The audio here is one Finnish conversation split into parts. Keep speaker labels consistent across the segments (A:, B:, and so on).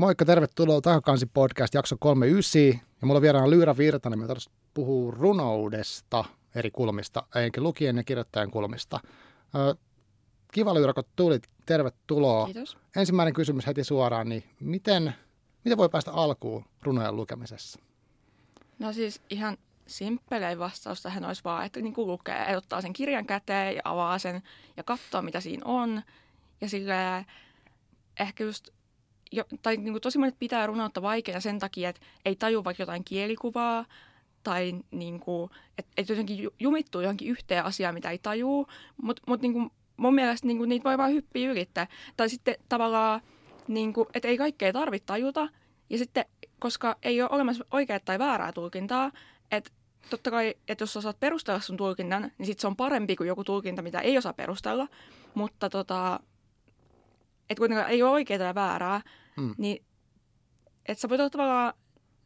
A: Moikka, tervetuloa Tahokansi podcast jakso 39. Ja mulla on vieraana Lyyrä Virtanen, me tarvitsisi puhua runoudesta eri kulmista, eikä lukien ja kirjoittajan kulmista. Kiva Lyyrä, kun tulit. Tervetuloa.
B: Kiitos.
A: Ensimmäinen kysymys heti suoraan, niin miten, miten voi päästä alkuun runojen lukemisessa?
B: No siis ihan simppelein vastaus tähän olisi vaan, että niin kuin lukee, ottaa sen kirjan käteen ja avaa sen ja katsoo, mitä siinä on. Ja sillä ehkä just, jo, tai niin kuin tosi monet pitää runoutta vaikeana sen takia, että ei taju vaikka jotain kielikuvaa, tai niin kuin, että, että jotenkin jumittuu johonkin yhteen asiaan, mitä ei tajuu. Mutta mut niin mun mielestä niin kuin, niitä voi vain hyppiä ylittää. Tai sitten tavallaan, niin kuin, että ei kaikkea tarvitse tajuta. Ja sitten, koska ei ole olemassa oikeaa tai väärää tulkintaa, että totta kai, että jos osaat perustella sun tulkinnan, niin sit se on parempi kuin joku tulkinta, mitä ei osaa perustella. Mutta tota, että kuitenkaan ei ole oikeaa ja väärää, mm. niin että sä voit ottaa tavallaan,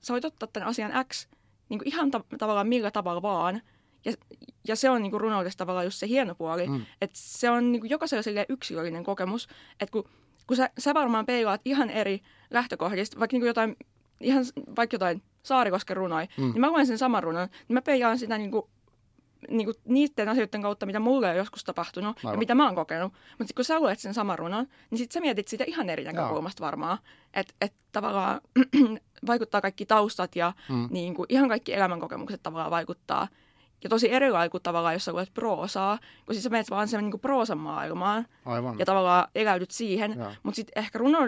B: sä voit ottaa tämän asian X niin kuin ihan ta- tavallaan millä tavalla vaan. Ja, ja se on niin kuin runoudessa tavallaan just se hieno puoli, mm. että se on niin kuin jokaiselle yksilöllinen kokemus, että kun, kun sä, sä varmaan peilaat ihan eri lähtökohdista, vaikka niin kuin jotain, ihan vaikka jotain Saarikosken runoi, mm. niin mä luen sen saman runon, niin mä peijaan sitä niin kuin, niin kuin niiden asioiden kautta, mitä mulle on joskus tapahtunut Aivan. ja mitä mä oon kokenut. Mutta kun sä luet sen saman runon, niin sit sä mietit sitä ihan eri näkökulmasta varmaan. Että et tavallaan vaikuttaa kaikki taustat ja mm. niin kuin, ihan kaikki elämänkokemukset tavallaan vaikuttaa. Ja tosi erilainen kuin tavallaan, jos sä luet proosaa, kun siis sä menet vaan sen niin proosan maailmaan
A: Aivan.
B: ja tavallaan eläydyt siihen. Mutta sitten ehkä runo,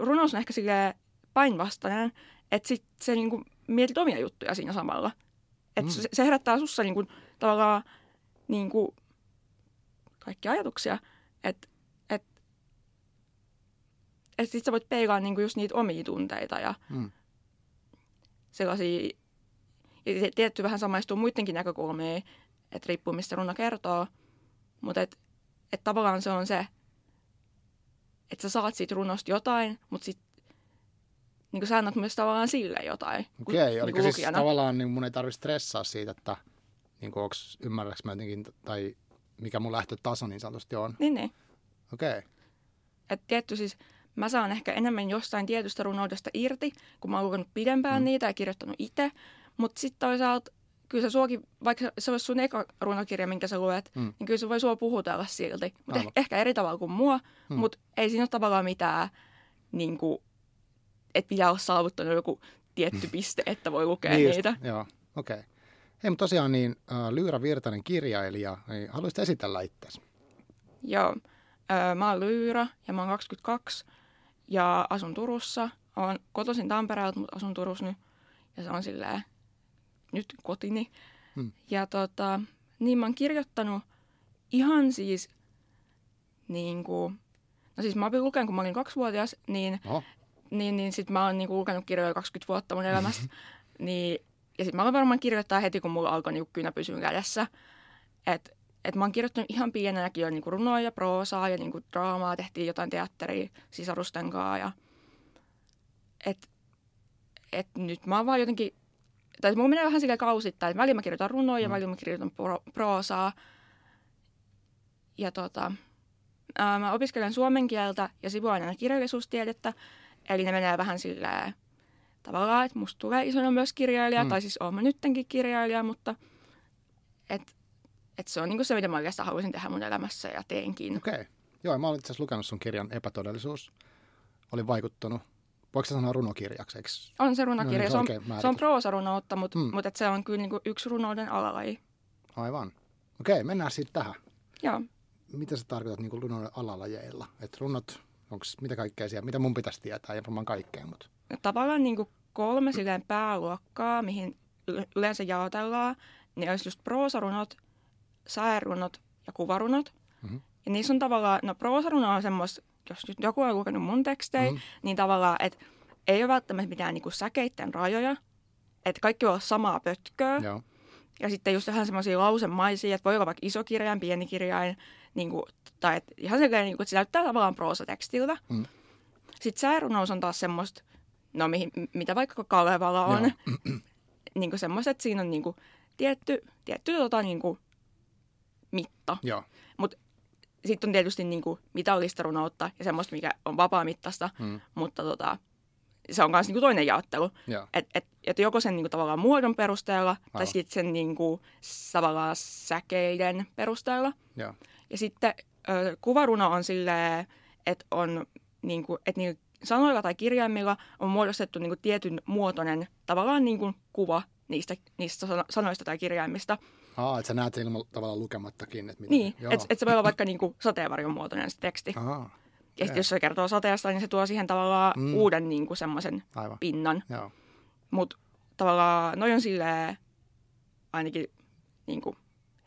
B: runous on ehkä silleen päinvastainen, että sit se niin kuin, mietit omia juttuja siinä samalla. Että mm. se, se herättää sussa niin kuin, tavallaan niin kuin, kaikki ajatuksia, että et, et sit sä voit peilaa niin kuin just niitä omia tunteita ja mm. sellaisia, ja tietty vähän samaistuu muidenkin näkökulmiin, että riippuu mistä runa kertoo, mutta että et tavallaan se on se, että sä saat siitä runosta jotain, mutta sitten niin kuin sä annat myös tavallaan sille jotain.
A: Okei, okay, niin siis lukijana. tavallaan niin mun ei tarvitse stressaa siitä, että niin kuin, onks, ymmärräks mä jotenkin, tai mikä mun lähtötaso niin sanotusti on.
B: Niin, niin.
A: Okei. Okay.
B: Tietty siis, mä saan ehkä enemmän jostain tietystä runoudesta irti, kun mä oon lukenut pidempään mm. niitä ja kirjoittanut itse. Mutta sitten toisaalta, kyllä se suokin, vaikka se olisi sun eka runokirja, minkä sä luet, mm. niin kyllä se voi sua puhutella silti. Mutta eh- ehkä eri tavalla kuin mua, mm. mutta ei siinä ole tavallaan mitään niin kuin, että pitää olla saavuttanut joku tietty piste, että voi lukea niin niitä. Just,
A: joo, okei. Okay. Hei, mutta tosiaan niin äh, Lyyrä Virtanen kirjailija, niin haluaisit esitellä itseäsi?
B: Joo, mä oon Lyyrä ja mä oon 22 ja asun Turussa. Oon kotoisin Tampereelta, mutta asun Turussa nyt ja se on silleen nyt kotini. Hmm. Ja tota, niin mä oon kirjoittanut ihan siis niin kuin, no siis mä opin lukemaan, kun mä olin kaksivuotias, niin oh niin, niin sitten mä oon niinku lukenut kirjoja 20 vuotta mun elämästä. niin, ja sitten mä aloin varmaan kirjoittaa heti, kun mulla alkoi niinku kynä pysyä kädessä. Että et mä oon kirjoittanut ihan pienenäkin jo niinku runoja, proosaa ja niinku draamaa. Tehtiin jotain teatteria sisarusten kanssa. Ja, et, et nyt mä oon vaan jotenkin, tai mulla menee vähän sille kausittain, että välillä mä kirjoitan runoja, mm. välillä mä kirjoitan pro, proosaa. Ja tota, ää, mä opiskelen suomen kieltä ja sivuaineena kirjallisuustiedettä. Eli ne menee vähän sillä tavallaan, että musta tulee isona myös kirjailija, mm. tai siis oon mä nyttenkin kirjailija, mutta et, et se on niinku se, mitä mä oikeastaan haluaisin tehdä mun elämässä ja teenkin.
A: Okei. Okay. Joo, mä olen itse asiassa lukenut sun kirjan Epätodellisuus. Oli vaikuttanut. Voiko se sanoa runokirjaksi? Eikö?
B: On se runokirja. No, niin se, on, se on proosarunoutta, mutta, mm. mutta se on kyllä niinku yksi runouden alalaji.
A: Aivan. Okei, okay, mennään sitten tähän.
B: Joo.
A: Mitä sä tarkoitat niin runouden alalajeilla? Että runot Onko mitä kaikkea siellä, mitä mun pitäisi tietää, ja varmaan kaikkea. Mutta.
B: Tavallaan niin kuin kolme silleen pääluokkaa, mihin yleensä jaotellaan, niin olisi just proosarunot, säärunot ja kuvarunot. Mm-hmm. Ja niissä on tavallaan, no proosaruno on semmoista, jos nyt joku on lukenut mun tekstejä, mm-hmm. niin tavallaan, että ei ole välttämättä mitään niin kuin säkeitten rajoja, että kaikki voi olla samaa pötköä. Joo. Ja sitten just ihan semmoisia lausemaisia, että voi olla vaikka iso kirjain, pieni kirjain, niin kuin, tai et ihan sellainen, niin kuin, että se näyttää tavallaan proosatekstiltä. Mm. Sitten säärunous on taas semmoista, no mihin, mitä vaikka Kalevalla on, niin kuin semmoista, että siinä on niin kuin, tietty, tietty tota, niin kuin, mitta. Mutta sitten on tietysti niin kuin, mitallista runoutta ja semmoista, mikä on vapaa-mittaista, mm. mutta tota, se on myös niin kuin toinen jaottelu.
A: Joo.
B: Että et, et joko sen niin kuin, tavallaan muodon perusteella
A: Aivan.
B: tai sitten sen niin kuin, tavallaan säkeiden perusteella.
A: Joo.
B: Ja sitten ö, kuvaruno on silleen, että on niin kuin, että niillä sanoilla tai kirjaimilla on muodostettu niin kuin tietyn muotoinen tavallaan niin kuin kuva niistä, niistä sanoista tai kirjaimista.
A: Aa, että sä näet sen ilman tavallaan lukemattakin. Että
B: Niin, että et se voi olla vaikka niin kuin sateenvarjon muotoinen se teksti.
A: Aa,
B: Ja sitten jos se kertoo sateesta, niin se tuo siihen tavallaan
A: Mm.
B: uuden niin kuin semmoisen
A: aivan.
B: pinnan. Mutta tavallaan noi on silleen ainakin niin kuin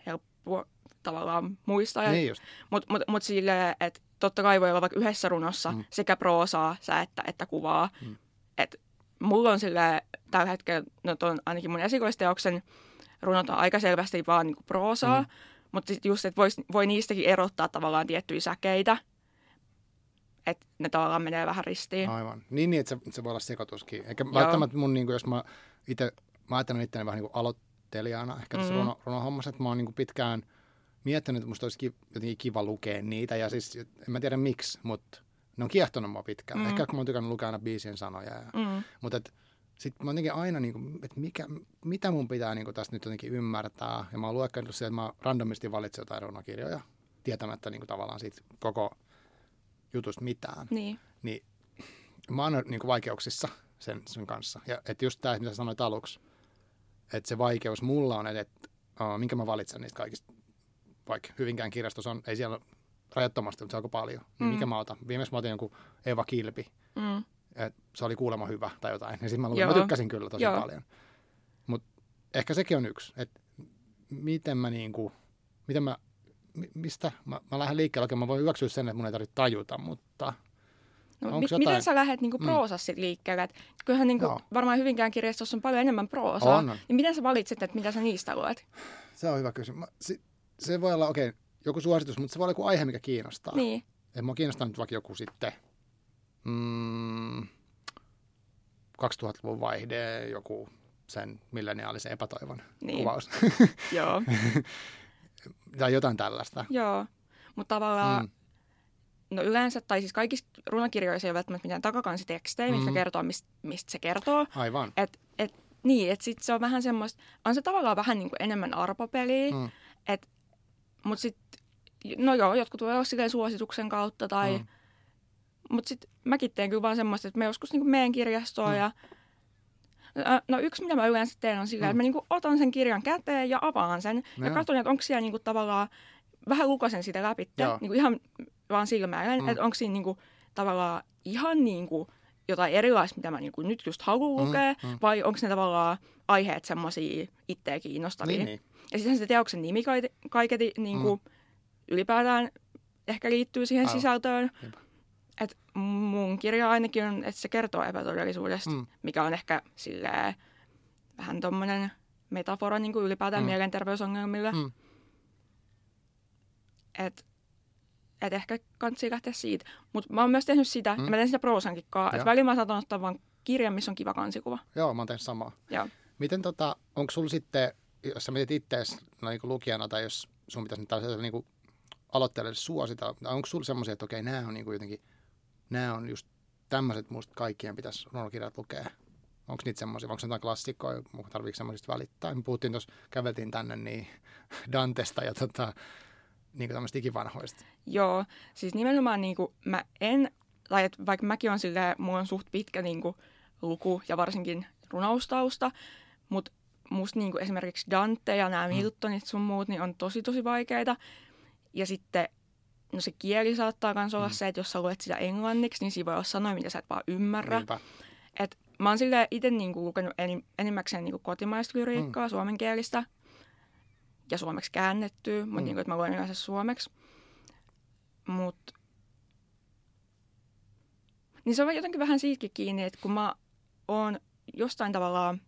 B: helppo tavallaan muistaa.
A: Niin just.
B: Mutta mut, mut silleen, että totta kai voi olla vaikka yhdessä runossa
A: Mm.
B: sekä proosaa, säettä että kuvaa.
A: Mm.
B: Et mulla on silleen, tällä hetkellä, no ton, ainakin mun esikoisteoksen runot on aika selvästi vaan niinku proosaa.
A: Mm.
B: Mutta sitten just, että voi niistäkin erottaa tavallaan tiettyjä säkeitä. Että ne tavallaan menee vähän ristiin.
A: Aivan. Niin, niin että se, se voi olla sekoituskin. Eikä
B: Joo.
A: välttämättä mun, niin kuin, jos mä itse, mä ajattelen itseäni vähän niin kuin aloittelijana ehkä tässä
B: Mm.
A: runo, runohommassa, että mä oon niin kuin pitkään miettinyt, että musta olisi ki, jotenkin kiva lukea niitä. Ja siis, en mä tiedä miksi, mutta ne on kiehtonut mua pitkään.
B: Mm.
A: Ehkä kun mä oon tykännyt lukea aina biisien sanoja. Ja,
B: Mm.
A: Mutta sitten mä jotenkin aina, niin kuin, että mikä, mitä mun pitää niin kuin, tästä nyt jotenkin ymmärtää. Ja mä oon luekkaillut sitä, että mä randomisti valitsen jotain runokirjoja, tietämättä niin kuin, tavallaan siitä koko jutusta mitään
B: Niin.
A: niin mä oon niin kuin vaikeuksissa sen, sen kanssa. Ja että just tämä, mitä sanoit aluksi, että se vaikeus mulla on, että, että uh, minkä mä valitsen niistä kaikista, vaikka Hyvinkään kirjastossa on, ei siellä rajattomasti, mutta se on aika paljon. Niin
B: Mm.
A: mikä mä otan? Viimeksi mä otin jonkun Eva Kilpi,
B: Mm.
A: että se oli kuulemma hyvä tai jotain. Ja sitten mä, luin, mä tykkäsin kyllä tosi
B: Joo.
A: paljon. Mutta ehkä sekin on yksi, että miten mä niinku, miten mä, mi- mistä, mä, mä lähden liikkeelle, okei mä voin hyväksyä sen, että mun ei tarvitse tajuta, mutta
B: No,
A: Onks
B: mi-
A: jotain-
B: miten sä lähdet niinku
A: Mm.
B: proosassa sit liikkeelle? Et kyllähän niinku,
A: Joo.
B: varmaan Hyvinkään kirjastossa on paljon enemmän proosaa.
A: On, on.
B: Niin miten sä valitset, että mitä sä niistä luet?
A: Se on hyvä kysymys. Mä- Se, voi olla, okei, joku suositus, mutta se voi olla joku aihe, mikä kiinnostaa.
B: Niin.
A: Et mua kiinnostaa nyt vaikka joku sitten mm, 2000-luvun vaihde, joku sen milleniaalisen epätoivon
B: Niin.
A: kuvaus.
B: Joo.
A: tai jotain tällaista.
B: Joo. Mutta tavallaan,
A: Mm.
B: no yleensä, tai siis kaikissa runokirjoissa ei ole välttämättä mitään takakansitekstejä, mitkä
A: Mm.
B: kertoo, mistä, mistä se kertoo.
A: Aivan.
B: Et, et, niin, että sit se on vähän semmoista, on se tavallaan vähän niinku enemmän arpapeliä,
A: Mm.
B: mm. Mutta sitten, no joo, jotkut voi olla silleen suosituksen kautta tai,
A: Mm.
B: mm. mutta sitten mäkin teen kyllä vaan semmoista, että mä joskus niinku meen kirjastoon
A: Mm.
B: mm. ja No yksi, mitä mä yleensä teen, on sillä,
A: Mm.
B: että mä niinku otan sen kirjan käteen ja avaan sen.
A: Joo.
B: Ja katson, että onko siellä niinku tavallaan, vähän lukasen sitä läpi, niinku ihan vaan silmäilen,
A: Mm.
B: mm. että onko siinä niinku tavallaan ihan niinku jotain erilaista, mitä mä niinku nyt just haluan
A: Mm,
B: lukea,
A: mm.
B: vai onko ne tavallaan aiheet semmoisia itseä kiinnostavia.
A: Niin, niin.
B: Ja sitten se teoksen nimi kai- kaiketi niinku, mm. ylipäätään ehkä liittyy siihen
A: Aivan.
B: sisältöön. Et mun kirja ainakin on, että se kertoo epätodellisuudesta,
A: Mm.
B: mikä on ehkä silleen, vähän tommonen metafora niin kuin ylipäätään
A: Mm.
B: mielenterveysongelmille.
A: Mm.
B: Mm. Et, et ehkä kansi lähteä siitä. Mutta mä oon myös tehnyt sitä,
A: Mm.
B: ja mä teen sitä.
A: Joo.
B: Että välillä mä saatan ottaa vaan kirjan, missä on kiva kansikuva.
A: Joo, mä oon tehnyt samaa.
B: Joo.
A: Miten tota, onko sulla sitten, jos sä mietit itseäsi no, niin lukijana tai jos sun pitäisi nyt tällaiselle niin aloittelijalle suositella, onko sulla semmoisia, että okei, nämä on niin kuin jotenkin, nämä on just tämmöiset, musta kaikkien pitäisi runokirjat lukea. Onko niitä semmoisia, onko jotain klassikkoja, tarviiko semmoisista välittää? Me puhuttiin tuossa, käveltiin tänne niin Dantesta ja tota, niin tämmöistä ikivanhoista.
B: Joo, siis nimenomaan niin kuin mä en, tai vaikka mäkin on silleen, mulla on suht pitkä niin kuin, luku ja varsinkin runoustausta, mutta musta niin kuin esimerkiksi Dante ja nämä
A: Mm.
B: Miltonit sun muut niin on tosi tosi vaikeita. Ja sitten no se kieli saattaa myös olla
A: Mm.
B: se, että jos sä luet sitä englanniksi, niin siinä voi olla sanoja, mitä sä et vaan ymmärrä.
A: Niinpä.
B: Et mä oon silleen itse niinku lukenut enim, enimmäkseen niinku kotimaista lyriikkaa, mm. suomenkielistä ja suomeksi käännettyä, mutta
A: Mm.
B: niinku, että mä luen yleensä suomeksi. Mut, niin se on jotenkin vähän siitäkin kiinni, että kun mä oon jostain tavallaan,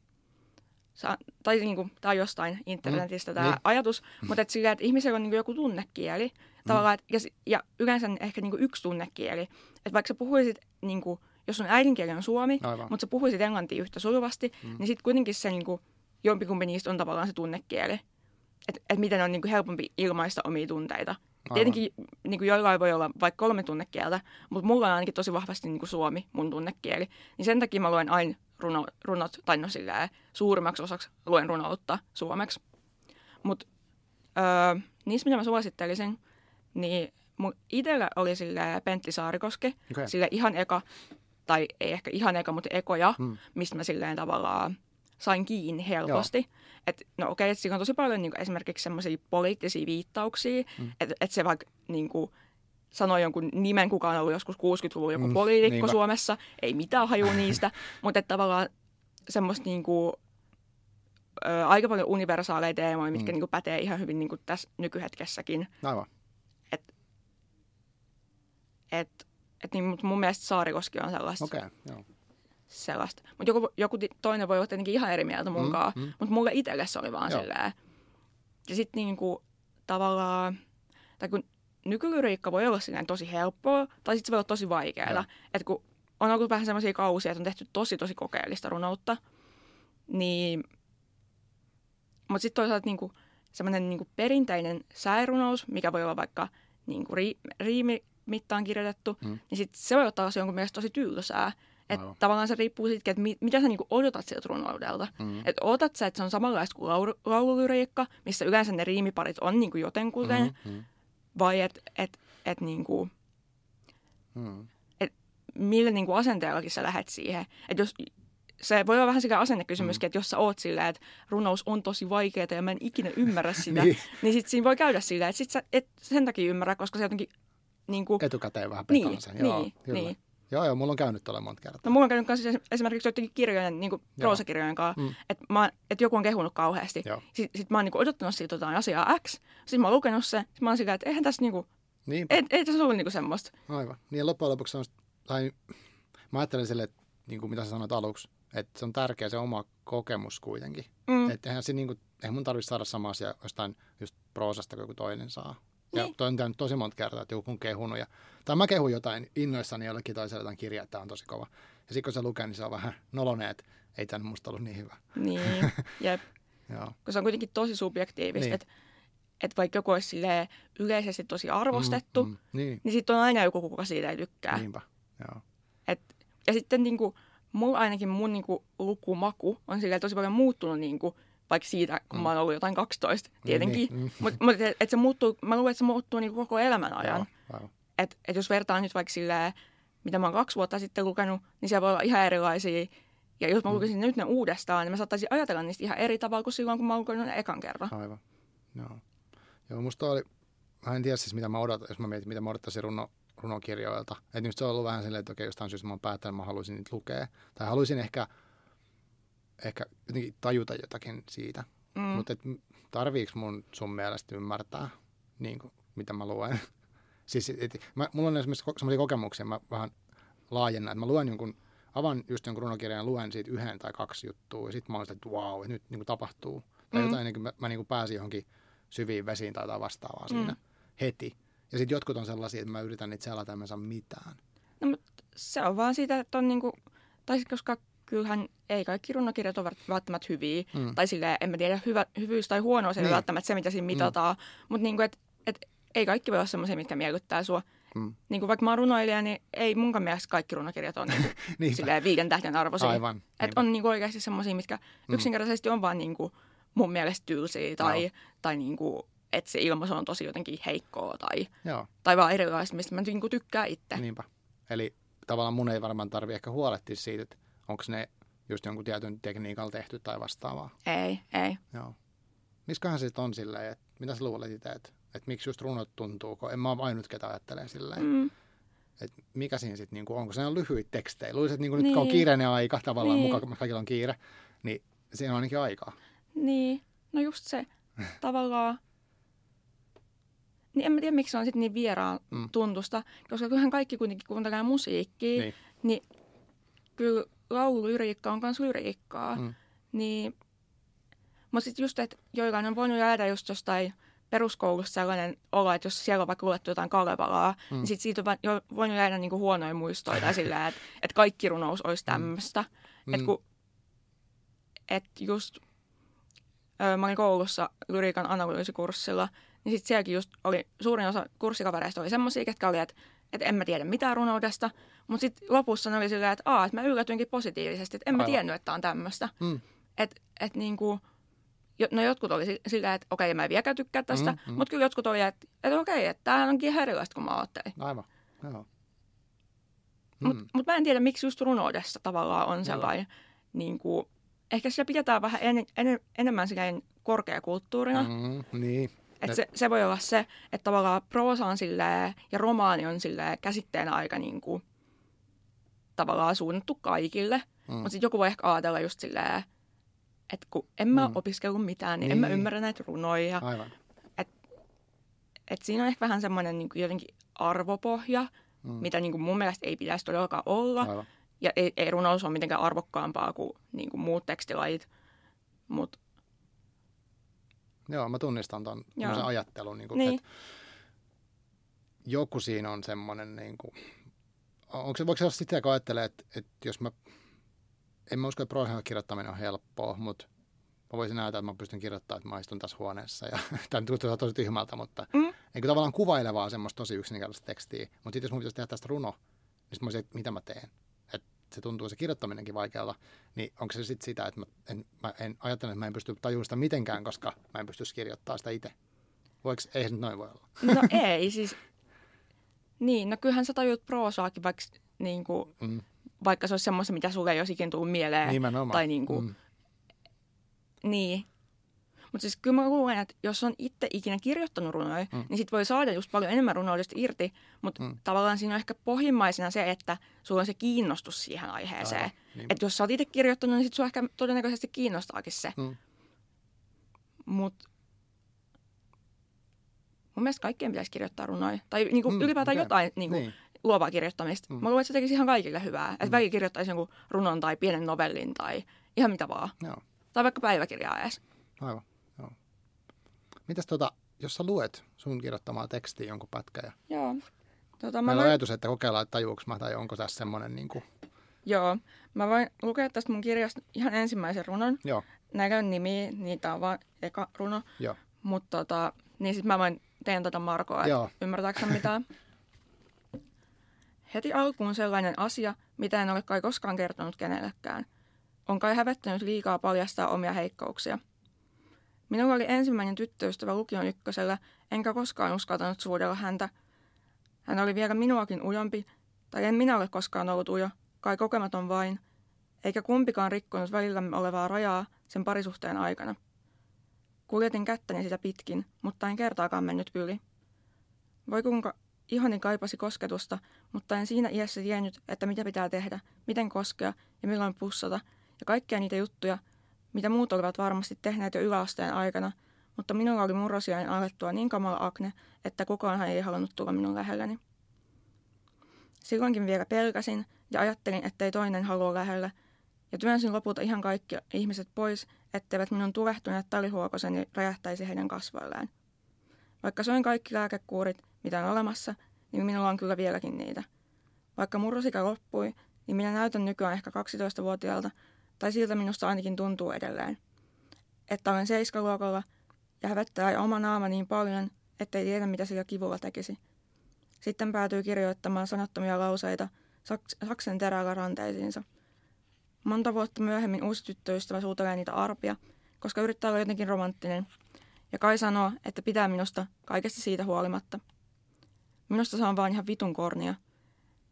B: sa- tai niinku, tai jostain internetistä mm. tämä
A: niin.
B: niin. ajatus, mutta et silleen, että ihmisellä on niinku joku tunnekieli, tavallaan, et, ja, ja yleensä ehkä niinku yksi tunnekieli. Että vaikka sä puhuisit, niinku, jos sun äidinkieli on suomi,
A: Aivan.
B: mutta sä puhuisit englantia yhtä sujuvasti,
A: Mm.
B: mm. niin sitten kuitenkin se niinku, jompikumpi niistä on tavallaan se tunnekieli. Että et miten on niinku helpompi ilmaista omia tunteita Tietenkin niin kuin joillain voi olla vaikka kolme tunnekieltä, mutta mulla on ainakin tosi vahvasti niin kuin suomi mun tunnekieli. Niin sen takia mä luen aina runo, runot, tai no silleen, suurimmaksi osaksi luen runoutta suomeksi. Mutta öö, niissä, mitä mä suosittelisin, niin mun itsellä oli sille Pentti Saarikoski,
A: Okei.
B: sille ihan eka, tai ei ehkä ihan eka, mutta ekoja,
A: Mm.
B: mistä mä silleen tavallaan sain kiinni helposti. Että no okei, että siinä on tosi paljon niin esimerkiksi semmoisia poliittisia viittauksia,
A: Mm.
B: että et se vaikka niin kuin, sanoi jonkun nimen, kuka on ollut joskus 60-luvulla joku
A: Mm,
B: poliitikko
A: niinpä.
B: Suomessa, ei mitään haju niistä, mutta että tavallaan semmoista niin kuin, ö, aika paljon universaaleja teemoja, mitkä
A: Mm.
B: niin kuin pätee ihan hyvin niin kuin tässä nykyhetkessäkin.
A: Aivan.
B: Et, et niin, mut mun mielestä Saarikoski on sellaista.
A: Okei, okay, joo.
B: Sellaista. Mutta joku, joku toinen voi olla tietenkin ihan eri mieltä munkaan,
A: Mm,
B: mm,
A: mm.
B: mutta mulle itselle se oli vaan
A: Joo.
B: silleen. Ja sitten niinku tavallaan, tai kun nykylyriikka voi olla silleen tosi helppoa, tai sitten se voi olla tosi vaikeaa. Että kun on ollut vähän semmoisia kausia, että on tehty tosi tosi kokeellista runoutta, niin... Mutta sitten toisaalta niinku, semmoinen niinku perinteinen säärunous, mikä voi olla vaikka niinku ri, riimimittaan kirjoitettu,
A: Mm.
B: niin sit se voi olla taas jonkun mielestä tosi tylsää. Että
A: Aivan.
B: tavallaan se riippuu siitä, että mi, mitä sä niinku odotat siltä runoudelta.
A: Mm.
B: Että odotat sä, että se on samanlaista kuin laulu, laululyriikka, missä yleensä ne riimiparit on niinku jotenkuten, mm.
A: Mm, mm,
B: vai että et, et niinku,
A: mm.
B: millä niinku asenteellakin sä lähet siihen. Että jos se voi olla vähän sekä asennekysymyskin, mm. että jos sä oot silleen, että runous on tosi vaikeaa ja mä en ikinä ymmärrä sitä,
A: Niin.
B: niin, niin sit siinä voi käydä silleen, että sit sä et sen takia ymmärrä, koska se jotenkin niinku,
A: Etukäteen vähän
B: niin,
A: petaan sen. Joo,
B: niin,
A: kyllä.
B: niin.
A: Joo, joo, mulla on käynyt tuolla monta kertaa.
B: No mulla on käynyt kanssa siis esimerkiksi joidenkin kirjojen, niin kuin proosakirjojen kanssa,
A: Mm.
B: että et joku on kehunut kauheasti. Sitten sit mä oon niin kuin odottanut siltä jotain asiaa X, sitten mä oon lukenut se, sitten mä oon sillä, että eihän tässä niin kuin, ei, ei tässä ollut niin kuin semmoista.
A: aivan. Niin loppujen lopuksi on, tai mä ajattelen sille, että niin kuin mitä sä sanoit aluksi, että se on tärkeä se oma kokemus kuitenkin.
B: Mm.
A: Että eihän, se, niin kuin, eihän mun tarvitse saada sama asia jostain just proosasta kuin joku toinen saa. Ja
B: Niin.
A: toi on käynyt tosi monta kertaa, että joku on kehunut. Ja, tai mä kehun jotain innoissani jollekin toiselle jotain kirjaa, että tämä on tosi kova. Ja sitten kun se lukee, niin se on vähän nolone, että ei tämä musta ollut niin hyvä.
B: Niin, jep.
A: Joo.
B: Kun se on kuitenkin tosi subjektiivista,
A: Niin.
B: että et vaikka joku olisi yleisesti tosi arvostettu,
A: Mm, mm, niin,
B: niin sitten on aina joku, kuka siitä ei tykkää.
A: niinpä. Joo.
B: Et, ja sitten niin kuin, mulla ainakin mun niin kuin, lukumaku on tosi paljon muuttunut niin kuin, vaikka siitä, kun
A: Mm.
B: mä oon ollut jotain 12, tietenkin.
A: Niin, niin.
B: Mutta mut, et, et se muuttuu, mä luulen, että se muuttuu niin koko elämän ajan. Että et jos vertaa nyt vaikka silleen, mitä mä oon kaksi vuotta sitten lukenut, niin siellä voi olla ihan erilaisia. Ja jos mä
A: Mm.
B: lukisin nyt ne uudestaan, niin mä saattaisin ajatella niistä ihan eri tavalla kuin silloin, kun mä oon lukenut ne ekan kerran.
A: Aivan. Joo. Joo, musta oli, mä en tiedä siis mitä mä odotan, jos mä mietin, mitä mä odottaisin runo, runokirjoilta. Että nyt se on ollut vähän silleen, että okei, jostain syystä mä oon päättänyt, että mä haluaisin niitä lukea. Tai haluaisin ehkä, ehkä jotenkin tajuta jotakin siitä.
B: Mm.
A: Mutta tarviiks mun sun mielestä ymmärtää, niin kuin, mitä mä luen? siis, et, mä, mulla on esimerkiksi sellaisia kokemuksia, mä vähän laajennan, että mä luen jonkun, avaan just jonkun runokirjan ja luen siitä yhden tai kaksi juttua, ja sitten mä oon sitä, että wow, että nyt niin kuin tapahtuu. Tai
B: Mm.
A: jotain, niin kuin mä, mä niin kuin pääsin johonkin syviin vesiin tai jotain vastaavaa
B: Mm.
A: siinä heti. Ja sitten jotkut on sellaisia, että mä yritän niitä selata ja mä en saa mitään.
B: No, mutta se on vaan siitä, että on niinku, tai koska kyllähän ei kaikki runokirjat ole välttämättä hyviä.
A: Mm.
B: Tai silleen, en mä tiedä, hyvä, hyvyys tai huono se ei
A: Niin.
B: välttämättä se, mitä siinä mitataan. Mm. Mutta niinku, et, et, ei kaikki voi olla semmoisia, mitkä miellyttää sua.
A: Mm.
B: Niin kuin vaikka mä oon runoilija, niin ei munkaan mielestä kaikki runokirjat on
A: Niinpä.
B: silleen viiden tähden arvoisia.
A: Aivan.
B: Et
A: niinpä.
B: on niinku oikeasti semmoisia, mitkä
A: Mm.
B: yksinkertaisesti on vaan niinku mun mielestä tylsiä tai,
A: Joo.
B: tai niinku, että se ilmaisu on tosi jotenkin heikkoa tai,
A: Joo.
B: tai vaan erilaista, mistä mä niinku tykkään itse.
A: Niinpä. Eli tavallaan mun ei varmaan tarvi ehkä huolehtia siitä, että onko ne just jonkun tietyn tekniikalla tehty tai vastaavaa.
B: Ei, ei.
A: Joo. Miskähän se sit on silleen, että mitä sä luulet itse, että, että miksi just runot tuntuu, kun en mä ole ainut, ketä ajattelee silleen. Mm. Että mikä siinä sitten, niinku, onko se on lyhyitä tekstejä. Luulisin, että niinku nyt kun on
B: Niin.
A: kiireinen aika, tavallaan
B: Niin.
A: mukaan, kun kaikilla on kiire, niin siinä on ainakin aikaa.
B: Niin, no just se. Tavallaan. Niin en mä tiedä, miksi se on sitten niin vieraan
A: Mm.
B: tuntusta, koska kyllähän kaikki kuitenkin kuuntelee musiikkia,
A: Niin.
B: niin, niin kyllä laululyriikka on myös lyriikkaa.
A: Mm.
B: Niin, mutta sitten just, että joillain on voinut jäädä just jostain peruskoulussa sellainen olo, että jos siellä on vaikka luettu jotain Kalevalaa,
A: Mm.
B: mm. niin sit siitä on jo voinut jäädä niinku huonoja muistoja tai sillä, että, että kaikki runous olisi tämmöistä. Mm. Että kun, et just, ö, mä olin koulussa lyriikan analyysikurssilla, niin sitten sielläkin just oli, suurin osa kurssikavereista oli semmoisia, ketkä oli, että, että en mä tiedä mitään runoudesta, mutta sitten lopussa ne oli silleen, että, Aa, että mä yllätyinkin positiivisesti, että en mä
A: Aivan.
B: tiennyt, että on tämmöistä.
A: Mm.
B: Että et niinku, no jotkut oli si- silleen, että okei, mä en vieläkään tykkää tästä,
A: Mm,
B: mm,
A: mm.
B: mutta kyllä jotkut oli, että, että okei, että tämä onkin ihan erilaista kuin mä ajattelin.
A: Aivan, joo.
B: Mutta
A: Mm.
B: mut mä en tiedä, miksi just runoudessa tavallaan on sellainen, niin kuin, ehkä se pidetään vähän en, en, enemmän silleen korkeakulttuurina. Mm.
A: Mm, niin. Ne-
B: se, se voi olla se, että tavallaan proosa on silleen, ja romaani on silleen käsitteenä aika niin kuin, tavallaan suunnattu kaikille.
A: Mm.
B: Mutta sitten joku voi ehkä ajatella just silleen, että kun en mä
A: Mm.
B: opiskellut mitään, niin, niin en mä
A: Niin.
B: ymmärrä näitä runoja.
A: Aivan.
B: Et siinä on ehkä vähän semmoinen niin kuin jotenkin arvopohja,
A: mm.
B: mitä niin kuin mun mielestä ei pitäisi todellakaan olla.
A: Aivan.
B: Ja ei, ei runous ole mitenkään arvokkaampaa kuin, niin kuin muut tekstilajit. Mutta
A: Joo, mä tunnistan ton
B: Joo.
A: ajattelun, niin kuin,
B: Niin.
A: että joku siinä on semmoinen, niin kuin, onko se, voiko se olla sitä, kun ajattelee, että, että jos mä, en mä usko, että proosan kirjoittaminen on helppoa, mutta mä voisin ajatella, että mä pystyn kirjoittamaan, että mä istun tässä huoneessa. Ja, tämä tuntuu tosi tyhmältä, mutta
B: Mm.
A: kuin tavallaan kuvailevaa semmoista tosi yksinkertaista tekstiä. Mutta sitten jos mun pitäisi tehdä tästä runo, niin mä olisin, että mitä mä teen. Se tuntuu se kirjoittaminenkin vaikealta, niin onko se sitten sitä, että mä en, mä en ajattele, että mä en pysty tajuamaan sitä mitenkään, koska mä en pystyisi kirjoittamaan sitä itse. Voiko, ei se nyt noin voi olla.
B: no ei siis. Niin, no kyllähän sä tajuut proosaakin, vaikka, niin kuin,
A: Mm.
B: vaikka se olisi semmoista, mitä sulle ei olisi ikinä tullut mieleen.
A: Nimenomaan.
B: Tai niin kuin,
A: Mm.
B: Niin. Mutta siis kyllä mä luulen, että jos on itse ikinä kirjoittanut runoja,
A: Mm.
B: niin sit voi saada just paljon enemmän runoudesta irti. Mutta
A: Mm.
B: tavallaan siinä on ehkä pohjimmaisena se, että sulla on se kiinnostus siihen aiheeseen.
A: Niin.
B: Että jos sä oot itse kirjoittanut, niin sit sua ehkä todennäköisesti kiinnostaakin se.
A: Mm.
B: Mutta mun mielestä kaikkien pitäisi kirjoittaa runoja. Tai niinku
A: Mm,
B: ylipäätään
A: okei.
B: jotain niinku,
A: Niin.
B: luovaa kirjoittamista.
A: Mm.
B: Mä luulen, että se tekisi ihan kaikille hyvää. Että
A: Mm.
B: väki kirjoittaisi jonkun runon tai pienen novellin tai ihan mitä vaan.
A: Joo,
B: Tai vaikka päiväkirjaa edes.
A: aivan. Mitäs tota, jos sä luet sun kirjoittamaa tekstiä jonkun pätkän ja
B: Joo. Tota, mä
A: meillä on
B: voin,
A: ajatus, että kokeillaan, että tajuuks mä tai onko tässä semmoinen niin kuin,
B: joo, mä voin lukea tästä mun kirjasta ihan ensimmäisen runon.
A: joo,
B: Näillä on nimi, niitä on vaan eka runo.
A: joo,
B: Mutta tota, niin sit mä voin teen tota Markoa, että ymmärtääkö hän mitään. Heti alkuun sellainen asia, mitä en ole kai koskaan kertonut kenellekään. On kai hävettänyt liikaa paljastaa omia heikkouksia. Minulla oli ensimmäinen tyttöystävä lukion ykkösellä, enkä koskaan uskaltanut suudella häntä. Hän oli vielä minuakin ujompi, tai en minä ole koskaan ollut ujo, kai kokematon vain, eikä kumpikaan rikkonut välillämme olevaa rajaa sen parisuhteen aikana. Kuljetin kättäni sitä pitkin, mutta en kertaakaan mennyt yli. Voi kuinka ihoni kaipasi kosketusta, mutta en siinä iässä tiennyt, että mitä pitää tehdä, miten koskea ja milloin pussata, ja kaikkia niitä juttuja, mitä muut olivat varmasti tehneet jo yläasteen aikana, mutta minulla oli murrosiain alettua niin kamala akne, että kukaan ei halunnut tulla minun lähelleni. Silloinkin vielä pelkäsin ja ajattelin, ettei toinen halua lähellä, ja työnsin lopulta ihan kaikki ihmiset pois, etteivät minun tulehtuneet talihuokoseni räjähtäisi heidän kasvoilleen. Vaikka soin kaikki lääkekuurit, mitä on olemassa, niin minulla on kyllä vieläkin niitä. Vaikka murrosika loppui, niin minä näytän nykyään ehkä 12-vuotiaalta, tai siltä minusta ainakin tuntuu edelleen. Että olen seiskaluokalla ja hävettää oma naama niin paljon, ettei tiedä mitä sillä kivulla tekisi. Sitten päätyy kirjoittamaan sanattomia lauseita saks- saksen terällä ranteisiinsa. Monta vuotta myöhemmin uusi tyttöystävä suutelee niitä arpia, koska yrittää olla jotenkin romanttinen. Ja Kai sanoo, että pitää minusta kaikesta siitä huolimatta. Minusta se on vaan ihan vitun kornia.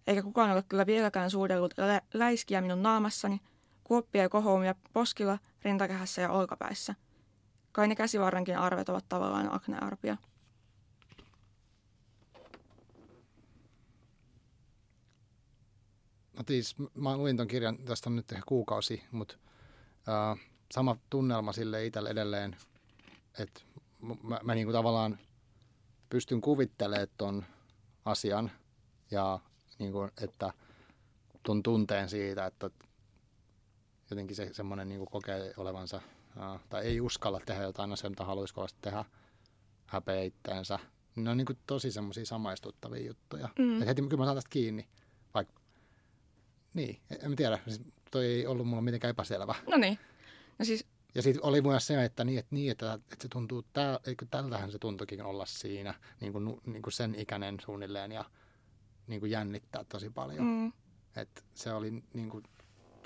B: Eikä kukaan ole kyllä vieläkään suudellut lä- läiskiä minun naamassani, kuoppia ja kohoumia poskilla, rintakehässä ja olkapäissä. Kai ne käsivarrenkin arvet ovat tavallaan aknearpia.
A: No siis, mä luin ton kirjan, tästä on nyt ehkä kuukausi, mutta äh, sama tunnelma sille itselle edelleen, että mä, mä niinku tavallaan pystyn kuvittelemaan ton asian ja niinku, että ton tunteen siitä, että jotenkin se semmoinen niinku kokee olevansa äh, tai ei uskalla tehdä jotain asiaa, mitä haluaisi kovasti tehdä, häpeä itteensä. Ne on niinku tosi semmoisia samaistuttavia juttuja.
B: Mm.
A: Et heti kyllä mä saan tästä kiinni, vaikka niin, en tiedä. Siis toi ei ollut mulla mitenkään epäselvä.
B: No niin. No siis,
A: Ja sitten oli myös se, että, niin, että, niin, että, että se tuntuu, tää, eikö tältähän se tuntuikin olla siinä, niin kuin, niin kuin sen ikäinen suunnilleen ja niin kuin jännittää tosi paljon.
B: Mm,
A: Et se oli niin kuin,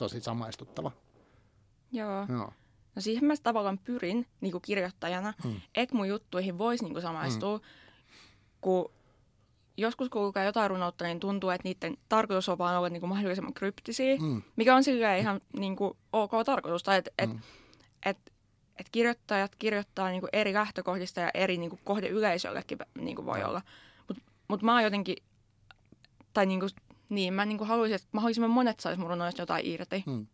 A: tosi samaistuttava.
B: joo.
A: Joo.
B: No siihen mä tavallaan pyrin niin kuin kirjoittajana,
A: Mm.
B: että mun juttuihin voisi niin kuin samaistua, mm. kun joskus kun lukee jotain runoutta, niin tuntuu, että niiden tarkoitus on vaan olla niin kuin mahdollisimman kryptisiä,
A: Mm.
B: mikä on silleen ihan niin kuin ok tarkoitus. Tai että et,
A: Mm.
B: et, et kirjoittajat kirjoittaa niin kuin eri lähtökohdista ja eri niin kuin kohdeyleisöllekin niin kuin voi olla. Mutta mut mä oon jotenkin, tai niin kuin, niin mä niin kuin haluaisin, että mahdollisimman monet sais mun runoista jotain irti.
A: Mm.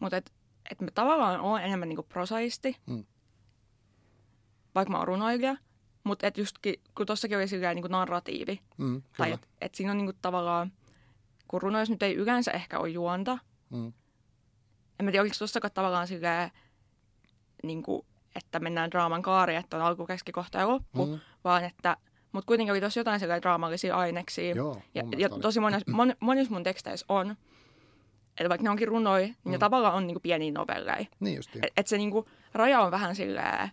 B: Mutta et, et mä tavallaan oon enemmän niinku prosaisti,
A: Mm.
B: vaikka mä oon runoilija. Mutta et justkin, kun tossakin oli silleen niinku narratiivi.
A: Mm.
B: Tai
A: Kyllä.
B: et, et siinä on niinku tavallaan, kun runoissa nyt ei yleensä ehkä ole juonta.
A: Mm.
B: En mä tiedä, oliko tossakaan tavallaan silleen, niinku, että mennään draaman kaari, että on alku, keski, kohta ja loppu.
A: Mm.
B: Vaan että, mutta kuitenkin oli tossa jotain sellaisia draamallisia aineksia.
A: Joo,
B: Ja, ja
A: oli.
B: tosi monessa, mon, monissa mun teksteissä on, että vaikka ne onkin runoja, niin mm. ne
A: Mm.
B: tavallaan on niinku pieniä novelleja.
A: Niin justiin.
B: Et, et se niinku, raja on vähän silleen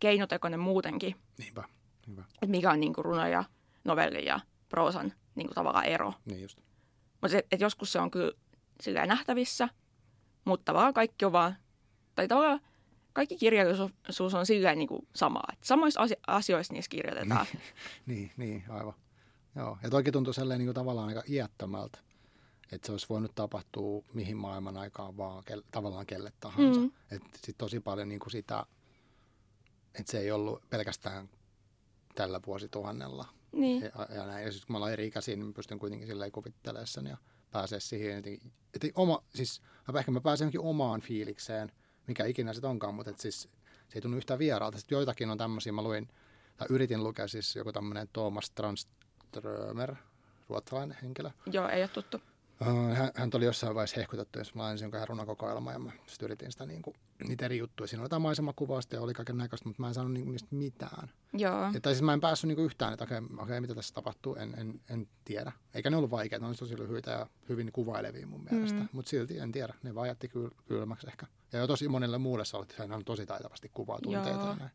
B: keinotekoinen muutenkin,
A: Niinpä. Niinpä.
B: että mikä on niinku runo ja novelli ja proosan niinku tavallaan ero.
A: Niin just.
B: Mutta et joskus se on kyllä silleen nähtävissä, mutta tavallaan kaikki on vaan, tai tavallaan kaikki kirjallisuus on silleen niinku samaa. Et samoissa asio- asioissa niissä kirjoitetaan.
A: Niin, niin, aivan. Joo. Ja toikin tuntuu sellainen niin kuin tavallaan aika iättömältä. Että se olisi voinut tapahtua mihin maailman aikaan vaan kel, tavallaan kelle tahansa. Mm.
B: Mm.
A: Että sitten tosi paljon niin kuin sitä, että se ei ollut pelkästään tällä vuosituhannella.
B: niin.
A: Ja, ja näin. Ja sitten kun me ollaan eri ikäisiä, niin pystyn kuitenkin silleen kuvittelemaan sen ja pääsee siihen. jotenkin- Että oma, siis mä ehkä mä pääsen johonkin omaan fiilikseen, mikä ikinä se onkaan, mutta et siis, se ei tunnu yhtään vieraalta. Sitten joitakin on tämmöisiä, mä luin, tai yritin lukea siis joku tämmöinen Thomas Tranströmer, ruotsalainen henkilö.
B: Joo, ei ole tuttu.
A: Uh, hän, oli jossain vaiheessa hehkutettu, jos mä lainasin jonkun runokokoelma ja mä sit yritin sitä niin kuin, niitä eri juttuja. Siinä oli jotain maisemakuvausta ja oli kaiken näköistä, mutta mä en saanut niin, niistä mitään.
B: Joo.
A: Ja, tai siis mä en päässyt niinku yhtään, että okei, okei, mitä tässä tapahtuu, en, en, en tiedä. Eikä ne ollut vaikeita, ne oli tosi lyhyitä ja hyvin kuvailevia mun mielestä.
B: Mm.
A: Mutta silti en tiedä, ne vaan jätti kyl, kylmäksi ehkä. Ja jo tosi monelle muulle se oli, että hän on tosi taitavasti kuvaa tunteita
B: Joo.
A: ja näin.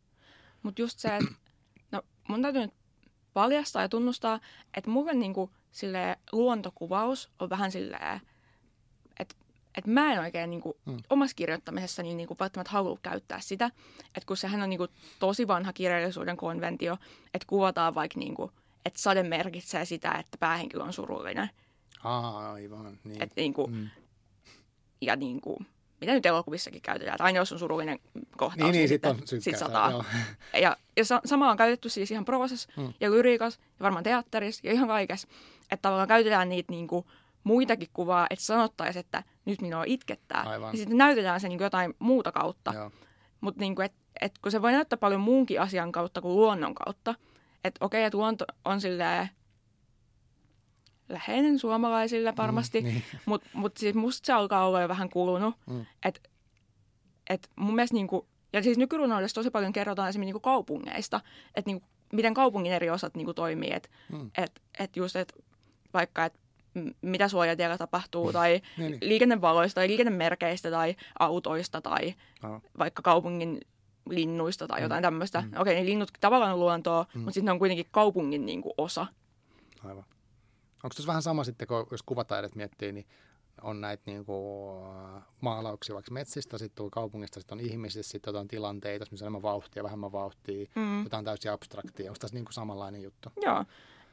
B: Mutta just se, että no, mun täytyy nyt paljastaa ja tunnustaa, että mulle niinku, silleen, luontokuvaus on vähän silleen, että et mä en oikein niinku,
A: mm.
B: omassa kirjoittamisessani niinku, välttämättä halua käyttää sitä. Että kun sehän on niinku, tosi vanha kirjallisuuden konventio, että kuvataan vaikka, niinku, että sade merkitsee sitä, että päähenkilö on surullinen.
A: Aa, aivan. Niin.
B: Et, niinku,
A: mm.
B: Ja niinku, mitä nyt elokuvissakin käytetään, että aina jos on surullinen kohtaus,
A: Niin, niin, sit on
B: sit
A: sykkää.
B: sataa.
A: Joo.
B: Ja, ja sa- sama on käytetty siis ihan proosassa
A: Mm.
B: mm. ja lyriikassa ja varmaan teatterissa ja ihan kaikessa. Että tavallaan käytetään niitä niinku muitakin kuvaa, että sanottaisiin, että nyt minua itkettää.
A: Aivan.
B: Ja sitten näytetään se niinku jotain muuta kautta. Mutta niinku, et, et kun se voi näyttää paljon muunkin asian kautta kuin luonnon kautta. Että okei, että luonto on silleen läheinen suomalaisille varmasti,
A: Mm, niin.
B: mutta mut siis musta se alkaa olla jo vähän kulunut.
A: Mm.
B: Et, et mun mielestä niinku, ja siis nykyrunoudessa tosi paljon kerrotaan esimerkiksi niinku kaupungeista, että niinku, miten kaupungin eri osat niinku toimii. Että
A: Mm.
B: et, et just, että vaikka, että mitä suojatiellä tapahtuu, tai
A: Niin, niin.
B: liikennevaloista, tai liikennemerkeistä, tai autoista, tai
A: Joo.
B: vaikka kaupungin linnuista tai jotain
A: Mm.
B: tämmöistä.
A: Mm.
B: Okei, ne linnut tavallaan on luontoa,
A: Mm.
B: mutta sitten ne on kuitenkin kaupungin niinku osa.
A: Aivan. Onko tuossa vähän sama sitten, kun jos kuvataidet miettii, niin on näitä niinku maalauksia vaikka metsistä, sitten kaupungista, sitten on ihmisistä, sitten jotain tilanteita, missä on enemmän vauhtia, vähemmän vauhtia,
B: Mm.
A: jotain täysin abstraktia. Onko tässä niinku samanlainen juttu?
B: Joo.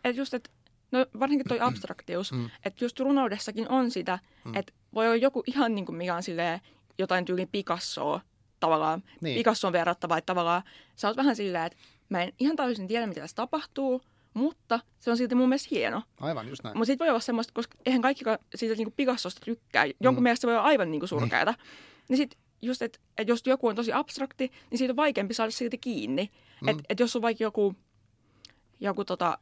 B: Et just, et, no varsinkin toi abstraktius,
A: Mm.
B: mm. että just runoudessakin on sitä,
A: Mm.
B: mm. että voi olla joku ihan niin kuin mikä on silleen jotain tyylin Picassoa tavallaan,
A: Niin.
B: niin. Picassoon verrattava, että tavallaan sä oot vähän silleen, että mä en ihan täysin tiedä, mitä tässä tapahtuu, mutta se on silti mun mielestä hieno.
A: Aivan, just näin.
B: Mutta sitten voi olla semmoista, koska eihän kaikki siitä niinku Picassosta tykkää. Jonkun
A: Mm.
B: mielestä se voi olla aivan niinku surkeata. Niin sitten just, että et jos joku on tosi abstrakti, niin siitä on vaikeampi saada silti kiinni.
A: Mm.
B: Että et jos on vaikka joku, joku tota,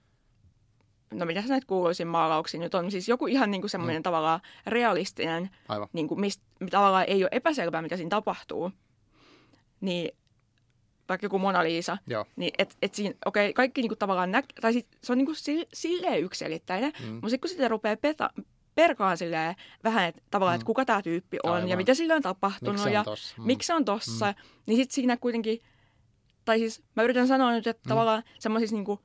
B: no mitä näitä kuuluisin maalauksia nyt on, siis joku ihan niinku semmoinen
A: Mm.
B: mm. tavallaan realistinen,
A: Aivan.
B: niinku mistä tavallaan ei ole epäselvää, mitä siinä tapahtuu. Niin vaikka joku Mona Lisa,
A: Joo.
B: niin et, et siinä, okei, kaikki niinku tavallaan näk, tai sit, se on niinku si- silleen yksilittäinen,
A: Mm.
B: mutta sitten kun sitä rupeaa peta, perkaan silleen vähän, että tavallaan, mm. että kuka tämä tyyppi on
A: Aivan.
B: ja mitä sillä on tapahtunut
A: Miksi on
B: ja
A: tossa? Mm.
B: miksi se on tossa. Mm. Niin sitten siinä kuitenkin, tai siis mä yritän sanoa nyt, että mm. tavallaan semmoisissa niinku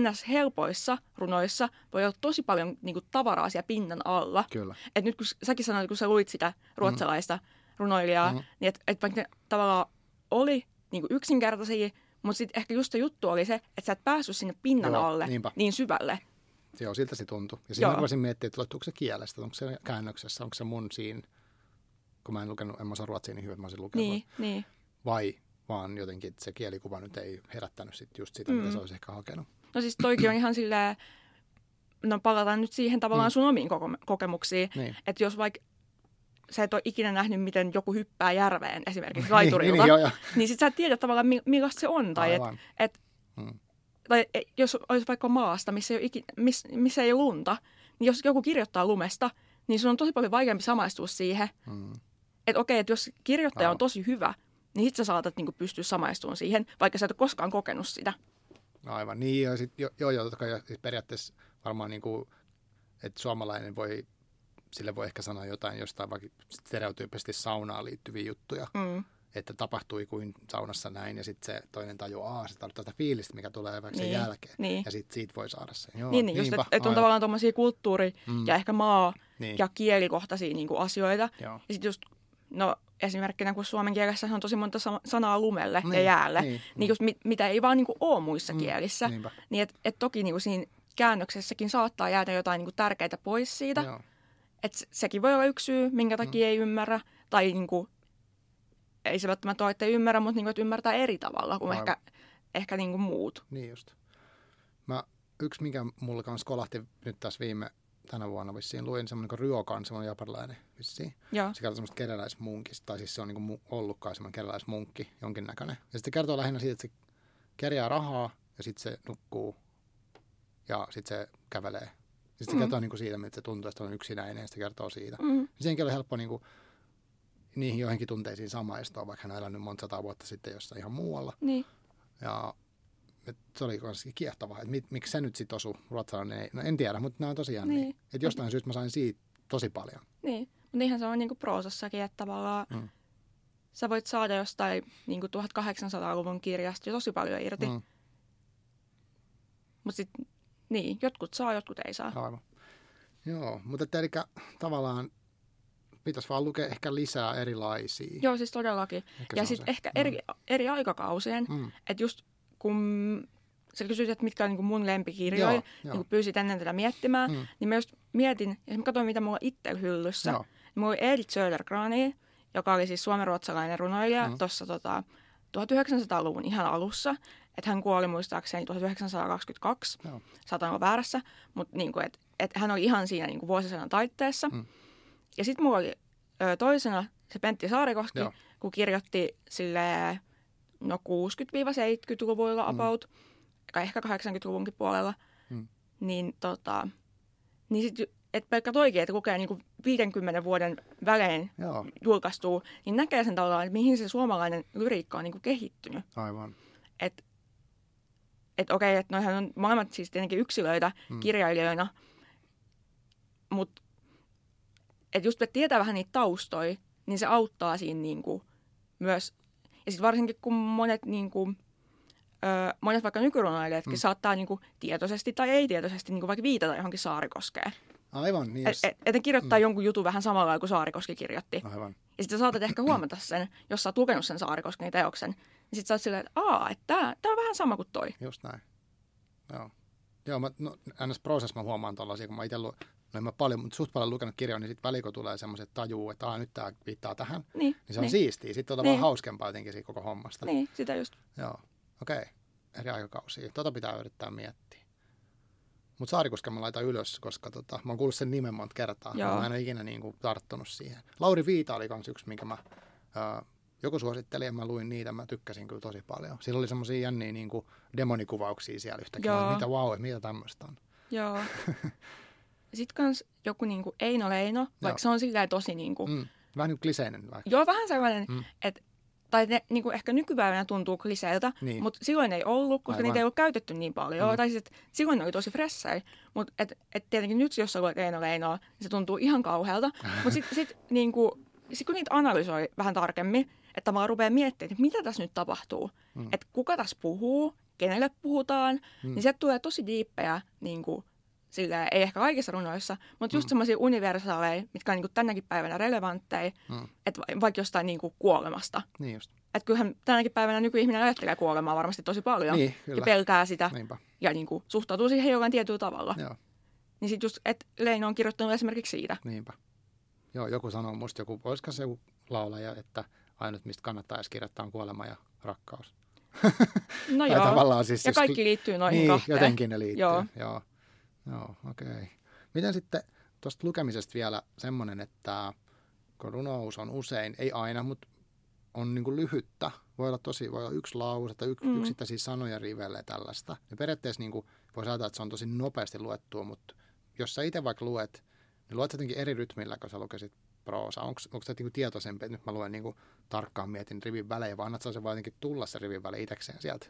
B: NS-helpoissa runoissa voi olla tosi paljon niinku tavaraa siellä pinnan alla.
A: Kyllä.
B: Et nyt kun säkin sanoit, kun sä luit sitä ruotsalaista mm. runoilijaa, mm. niin että et vaikka ne tavallaan oli niinku yksinkertaisia, mutta sitten ehkä just se juttu oli se, että sä et päässyt sinne pinnan
A: Joo,
B: alle
A: niinpä.
B: niin syvälle.
A: Joo, siltä se tuntui. Ja siinä rupesin miettimään, että onko se kielestä, onko se käännöksessä, onko se mun siinä, kun mä en lukenut, en mä osaa ruotsia niin hyvin, että mä olisin lukenut.
B: Niin, niin.
A: Vai vaan jotenkin, se kielikuva nyt ei herättänyt sit just sitä, mm. mitä se olisi ehkä hakenut.
B: No siis toikin on ihan silleen, no palataan nyt siihen tavallaan
A: Mm.
B: sun omiin kokemuksiin.
A: Niin.
B: Että jos vaikka sä et ole ikinä nähnyt, miten joku hyppää järveen esimerkiksi
A: niin,
B: laiturilta,
A: niin, joo, joo.
B: niin sit sä et tiedä tavallaan mi- millaista se on. Tai, et,
A: Aivan.
B: et,
A: Mm.
B: tai e- jos olisi vaikka maasta, missä ei, ole ikinä, miss, missä ei ole lunta, niin jos joku kirjoittaa lumesta, niin sun on tosi paljon vaikeampi samaistua siihen.
A: Mm.
B: Että okei, että jos kirjoittaja on
A: Aivan.
B: tosi hyvä, niin sit sä saatat niinku pystyä samaistumaan siihen, vaikka sä et ole koskaan kokenut sitä.
A: Aivan, niin ja sit, jo, joo, joo, totta kai siis periaatteessa varmaan niin kuin, että suomalainen voi, sille voi ehkä sanoa jotain jostain vaikka stereotyyppisesti saunaan liittyviä juttuja,
B: Mm.
A: että tapahtui kuin saunassa näin ja sitten se toinen tajuaa, aa, se tarkoittaa sitä fiilistä, mikä tulee vaikka sen
B: Niin,
A: jälkeen.
B: niin.
A: Ja sitten siitä voi saada sen. Joo,
B: Niin, niin just, että et on tavallaan tuommoisia kulttuuri-
A: Mm.
B: ja ehkä maa-
A: Niin,
B: ja kielikohtaisia niin kuin asioita.
A: joo.
B: Ja sitten just, no esimerkkinä kun suomen kielessä on tosi monta sa- sanaa lumelle ja
A: Niin,
B: jäälle,
A: niin,
B: niin, just mit, mitä ei vaan niin kuin ole muissa
A: Mm,
B: kielissä.
A: Niinpä,
B: Niin että et toki niin kuin siinä käännöksessäkin saattaa jäädä jotain niin kuin tärkeitä pois siitä.
A: joo.
B: Että sekin voi olla yksi syy, minkä takia
A: Mm.
B: ei ymmärrä. Tai niin kuin, ei se välttämättä ole, että ei ymmärrä, mutta niin kuin, että ymmärtää eri tavalla kuin
A: Aivan.
B: ehkä, ehkä niin kuin muut.
A: Niin just. Mä, yksi, mikä mulla kanssa kolahti nyt tässä viime tänä vuonna vissiin, luin semmoinen kuin Ryokan, semmoinen japanilainen vissiin.
B: Joo.
A: Se kertoo semmoista kerjäläismunkista, tai siis se on niin ollutkaan semmoinen kerjäläismunkki jonkinnäköinen. Ja sitten kertoo lähinnä siitä, että se kerjää rahaa, ja sitten se nukkuu, ja sitten se kävelee. Sitten se
B: Mm.
A: kertoo niin kuin siitä, että se tuntuu, että on yksinäinen, ja sitten kertoo siitä.
B: Mm.
A: Senkin oli helppo niin kuin, niihin joihinkin tunteisiin samaistua, vaikka hän on elänyt monta sataa vuotta sitten jossain ihan muualla.
B: Niin.
A: Ja se oli myös kiehtovaa, että mit, miksi se nyt sitten osui ruotsalainen. No en tiedä, mutta nämä on tosiaan niin.
B: Niin.
A: Että jostain syystä mä sain siitä tosi paljon.
B: Niin, mutta niinhän se on niin kuin proosassakin, että tavallaan
A: Mm.
B: sä voit saada jostain niin kuin 1800-luvun kirjasta jo tosi paljon irti. Mm, Mutta sitten, niin, jotkut saa, jotkut ei saa.
A: aivan. Joo, mutta että eli tavallaan pitäisi vaan lukea ehkä lisää erilaisia.
B: Joo, siis todellakin.
A: Ehkä
B: ja sitten ehkä eri, eri aikakausien, mm.
A: Mm.
B: että just kun sä kysyit, että mitkä on niin kuin mun lempikirjoja,
A: Joo,
B: niin kun pyysit ennen tätä miettimään,
A: Mm.
B: mm. niin mä just mietin, ja mä katsoin, mitä mulla itsellä hyllyssä.
A: Joo.
B: Niin mulla oli Edith Södergrani, joka oli siis suomenruotsalainen runoilija
A: Mm.
B: mm. tuossa tota, 1900-luvun ihan alussa. Että hän kuoli muistaakseni 1922,
A: Joo.
B: saatan olla väärässä, mutta niin kuin, et, et hän oli ihan siinä niin kuin vuosisadan taitteessa.
A: Mm.
B: Mm. Ja sitten mulla oli ö, toisena se Pentti Saarikoski,
A: Joo.
B: kun kirjoitti sille no 60-70-luvuilla
A: Mm.
B: about, tai ehkä 80-luvunkin puolella,
A: Mm.
B: niin tota, niin sit, et pelkkä toikin, että lukee niinku 50 vuoden välein
A: Joo,
B: julkaistuu, niin näkee sen tavallaan, että mihin se suomalainen lyriikka on niinku kehittynyt.
A: aivan.
B: Että et okei, että noihän on molemmat siis tietenkin yksilöitä
A: Mm.
B: kirjailijoina, mutta että just että tietää vähän niitä taustoja, niin se auttaa siinä niinku myös. Ja sitten varsinkin kun monet, niinku, ö, monet vaikka nykyrunoilijatkin
A: Mm.
B: saattaa niinku tietoisesti tai ei tietoisesti niinku vaikka viitata johonkin Saarikoskeen.
A: Aivan, niin jos...
B: et, et kirjoittaa
A: Mm.
B: jonkun jutun vähän samalla kuin Saarikoski kirjoitti.
A: Aivan.
B: Ja sitten saatat ehkä huomata sen, jos sä oot lukenut sen Saarikosken teoksen. Niin sitten sä oot silleen, että aa, että tää, tää on vähän sama kuin toi.
A: Just näin. Joo. Joo, mä, no, ns. prosess mä huomaan tollasia, kun mä itse lu, no en mä paljon, mutta suht paljon lukenut kirjoja, niin sitten väliko tulee semmoiset tajuu, että Aa, nyt tää viittaa tähän.
B: Niin,
A: Niin se on
B: niin,
A: siistiä. Sitten on
B: Niin.
A: vaan hauskempaa jotenkin siitä koko hommasta.
B: niin, sitä just.
A: Joo, okei. Okay. Eri aikakausia. Tota pitää yrittää miettiä. Mutta Saarikosken mä laitan ylös, koska tota, mä oon kuullut sen nimen monta kertaa.
B: Joo.
A: Mä en ole ikinä niin kuin, tarttunut siihen. Lauri Viita oli kans yksi, minkä mä, ää, joku suositteli ja mä luin niitä. Mä tykkäsin kyllä tosi paljon. Siinä oli semmoisia jänniä niin kuin demonikuvauksia siellä yhtäkkiä.
B: Joo.
A: Mitä wow, että mitä tämmöistä on.
B: Joo. Sitten kans joku niinku Eino Leino, vaikka
A: Joo.
B: se on silleen tosi niinku, mm.
A: Mm. Vähän niin kuin kliseinen vaikka.
B: joo vähän sellainen,
A: Mm.
B: että tai ne niin kuin ehkä nykypäivänä tuntuu kliseiltä,
A: Niin.
B: mutta silloin ei ollut, koska
A: Aivan.
B: niitä ei ollut käytetty niin paljon.
A: Mm.
B: Tai siis, että silloin ne oli tosi fressejä. Mutta et, et tietenkin nyt, jos sä luet Leino Leinoa, niin se tuntuu ihan kauhealta. Mutta sitten sit, niin kuin, sit kun niitä analysoi vähän tarkemmin, että tavallaan rupeaa miettimään, että mitä tässä nyt tapahtuu.
A: Mm.
B: Että kuka tässä puhuu, kenelle puhutaan,
A: Mm.
B: niin sieltä tulee tosi diippejä, niin kuin, silleen, ei ehkä kaikissa runoissa, mutta just
A: Mm.
B: mm. semmoisia universaaleja, mitkä on niin kuin tänäkin päivänä relevantteja,
A: Mm.
B: että va- vaikka jostain niin kuin kuolemasta.
A: Niin just.
B: Että kyllähän tänäkin päivänä nykyihminen ajattelee kuolemaa varmasti tosi paljon
A: Niin, kyllä.
B: ja pelkää sitä
A: Niinpä.
B: ja niin kuin, suhtautuu siihen jollain tietyllä tavalla.
A: Joo,
B: Niin sitten just, että Leino on kirjoittanut esimerkiksi siitä.
A: niinpä. Joo, joku sanoo musta joku, olisiko se joku laulaja, että ainut mistä kannattaa edes kirjoittaa on kuolema ja rakkaus.
B: No joo,
A: tavallaan siis,
B: ja
A: jos-
B: kaikki liittyy noihin
A: niin,
B: kahteen.
A: jotenkin ne liittyy.
B: Joo.
A: Joo, Joo okei. Okay. Miten sitten tuosta lukemisesta vielä semmoinen, että kun runous on usein, ei aina, mutta on niin lyhyttä, voi olla tosi, voi olla yksi lause tai yks, mm. Yksittäisiä sanoja rivelle tällaista. Ja periaatteessa niin kuin, voisi ajatella, että se on tosi nopeasti luettua, mutta jos sä itse vaikka luet, niin luet jotenkin eri rytmillä, kun sä lukisit proosa. Onko sä niin kuin tietoisempi, että nyt mä luen niin kuin tarkkaan mietin rivin välejä, vai annat sä se vaan jotenkin tulla se rivin väli itsekseen sieltä?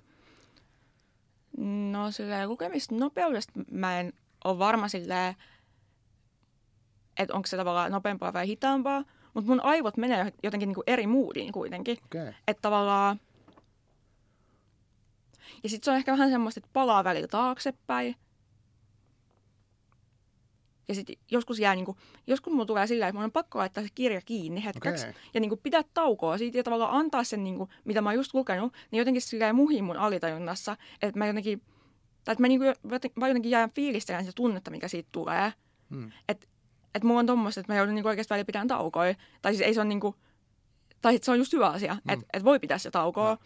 B: No silleen lukemista nopeudesta mä en ole varma silleen, että onko se tavallaan nopeampaa vai hitaampaa, mutta mun aivot menee jotenkin niinku eri moodiin kuitenkin.
A: Okay.
B: Että tavallaan... Ja sitten se on ehkä vähän semmoista, että palaa välillä taaksepäin. Ja sitten joskus jää niinku, joskus mulla tulee sillä, että mun on pakko laittaa se kirja kiinni hetkeksi.
A: Okei.
B: Ja niinku pitää taukoa siitä ja tavallaan antaa sen, niinku, mitä mä oon just lukenut, niin jotenkin silleen muhiin mun alitajunnassa. Että mä jotenkin, tai että mä niinku, vaan jotenkin jään fiilistelemään sitä tunnetta, mikä siitä tulee.
A: Mm.
B: Että et mulla on tommoista, että mä joudun niinku oikeasti välillä pitämään taukoja. Tai siis ei se on niinku, tai sit se on just hyvä asia,
A: Mm.
B: mm. että et voi pitää se taukoa.
A: Joo.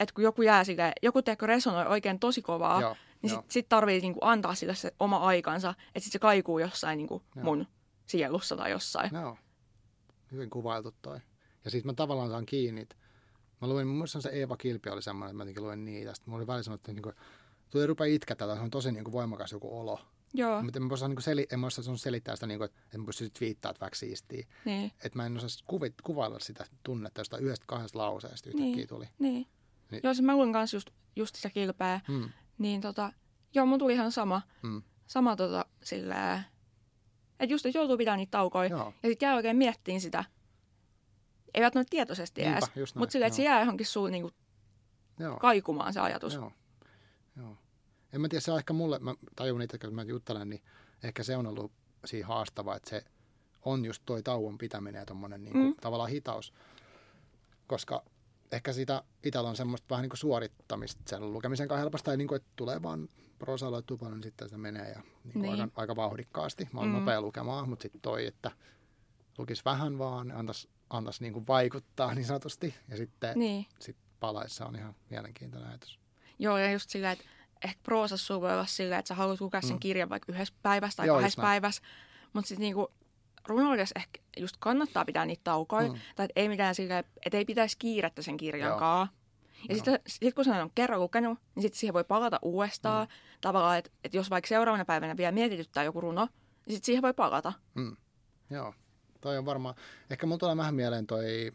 B: Että kun joku jää sille, joku teko resonoi oikein tosi kovaa,
A: Joo,
B: niin
A: joo.
B: sit, tarvii niinku antaa sille se oma aikansa, että sit se kaikuu jossain niinku mun sielussa tai jossain.
A: Joo. Hyvin kuvailtu toi. Ja sitten mä tavallaan saan kiinni. että Mä luin, mun mielestä se Eeva Kilpi oli semmoinen, että mä jotenkin luin niitä. Sitten mulla oli välillä sanottu, että niinku, tuli rupea tai se on tosi niinku voimakas joku olo.
B: Joo,
A: Mutta en mä osaa, niinku seli, en mä osaa sun selittää sitä, niinku, että en mä pysty twiittaa, että vaikka siistiä.
B: niin,
A: Että mä en osaa kuvit, kuvailla sitä tunnetta, josta yhdestä kahdesta lauseesta yhtäkkiä
B: Niin.
A: tuli.
B: niin.
A: Niin.
B: Joo, siis mä luin kanssa just, just sitä kilpeä,
A: Mm,
B: niin tota, joo, mun tuli ihan sama,
A: mm,
B: sama tota silleen, että just, että joutuu pitämään niitä taukoja.
A: joo,
B: Ja sitten jää oikein miettiin sitä. Ei välttämättä tietoisesti
A: Niinpä,
B: edes, mutta silleen, että se jää johonkin suun niinku
A: joo.
B: kaikumaan se ajatus.
A: Joo. Joo. En mä tiedä, se on ehkä mulle, mä tajun itse, kun mä juttelen, niin ehkä se on ollut siinä haastavaa, että se on just toi tauon pitäminen ja tommonen niin
B: Mm.
A: tavallaan hitaus. Koska ehkä sitä itsellä on semmoista vähän niin kuin suorittamista sen lukemisen kanssa helposti, tai niin kuin, että tulee vaan prosalla tupalla, niin sitten se menee ja niin kuin
B: Niin.
A: aika, aika vauhdikkaasti. Mä oon
B: Mm.
A: nopea lukemaan, mutta sitten toi, että lukisi vähän vaan, antaisi antais niin kuin vaikuttaa niin sanotusti, ja sitten
B: Niin.
A: sit palaissa on ihan mielenkiintoinen ajatus.
B: Joo, ja just silleen, että ehkä proosassa voi olla silleen, että sä haluat lukea sen
A: Mm.
B: kirjan vaikka yhdessä päivässä tai
A: Joo,
B: kahdessa päivässä. Mutta sitten niinku runoudessa ehkä just kannattaa pitää niitä taukoja.
A: Mm.
B: Tai et ei mitään silleen, että ei pitäisi kiirettä sen kirjan
A: Joo.
B: kaa. Ja sitten sit kun sen on kerran lukenut, niin sitten siihen voi palata uudestaan. Mm. Tavallaan, että et jos vaikka seuraavana päivänä vielä mietityttää joku runo, niin sitten siihen voi palata.
A: Mm. Joo, toi on varmaan, ehkä mulla tulee vähän mieleen toi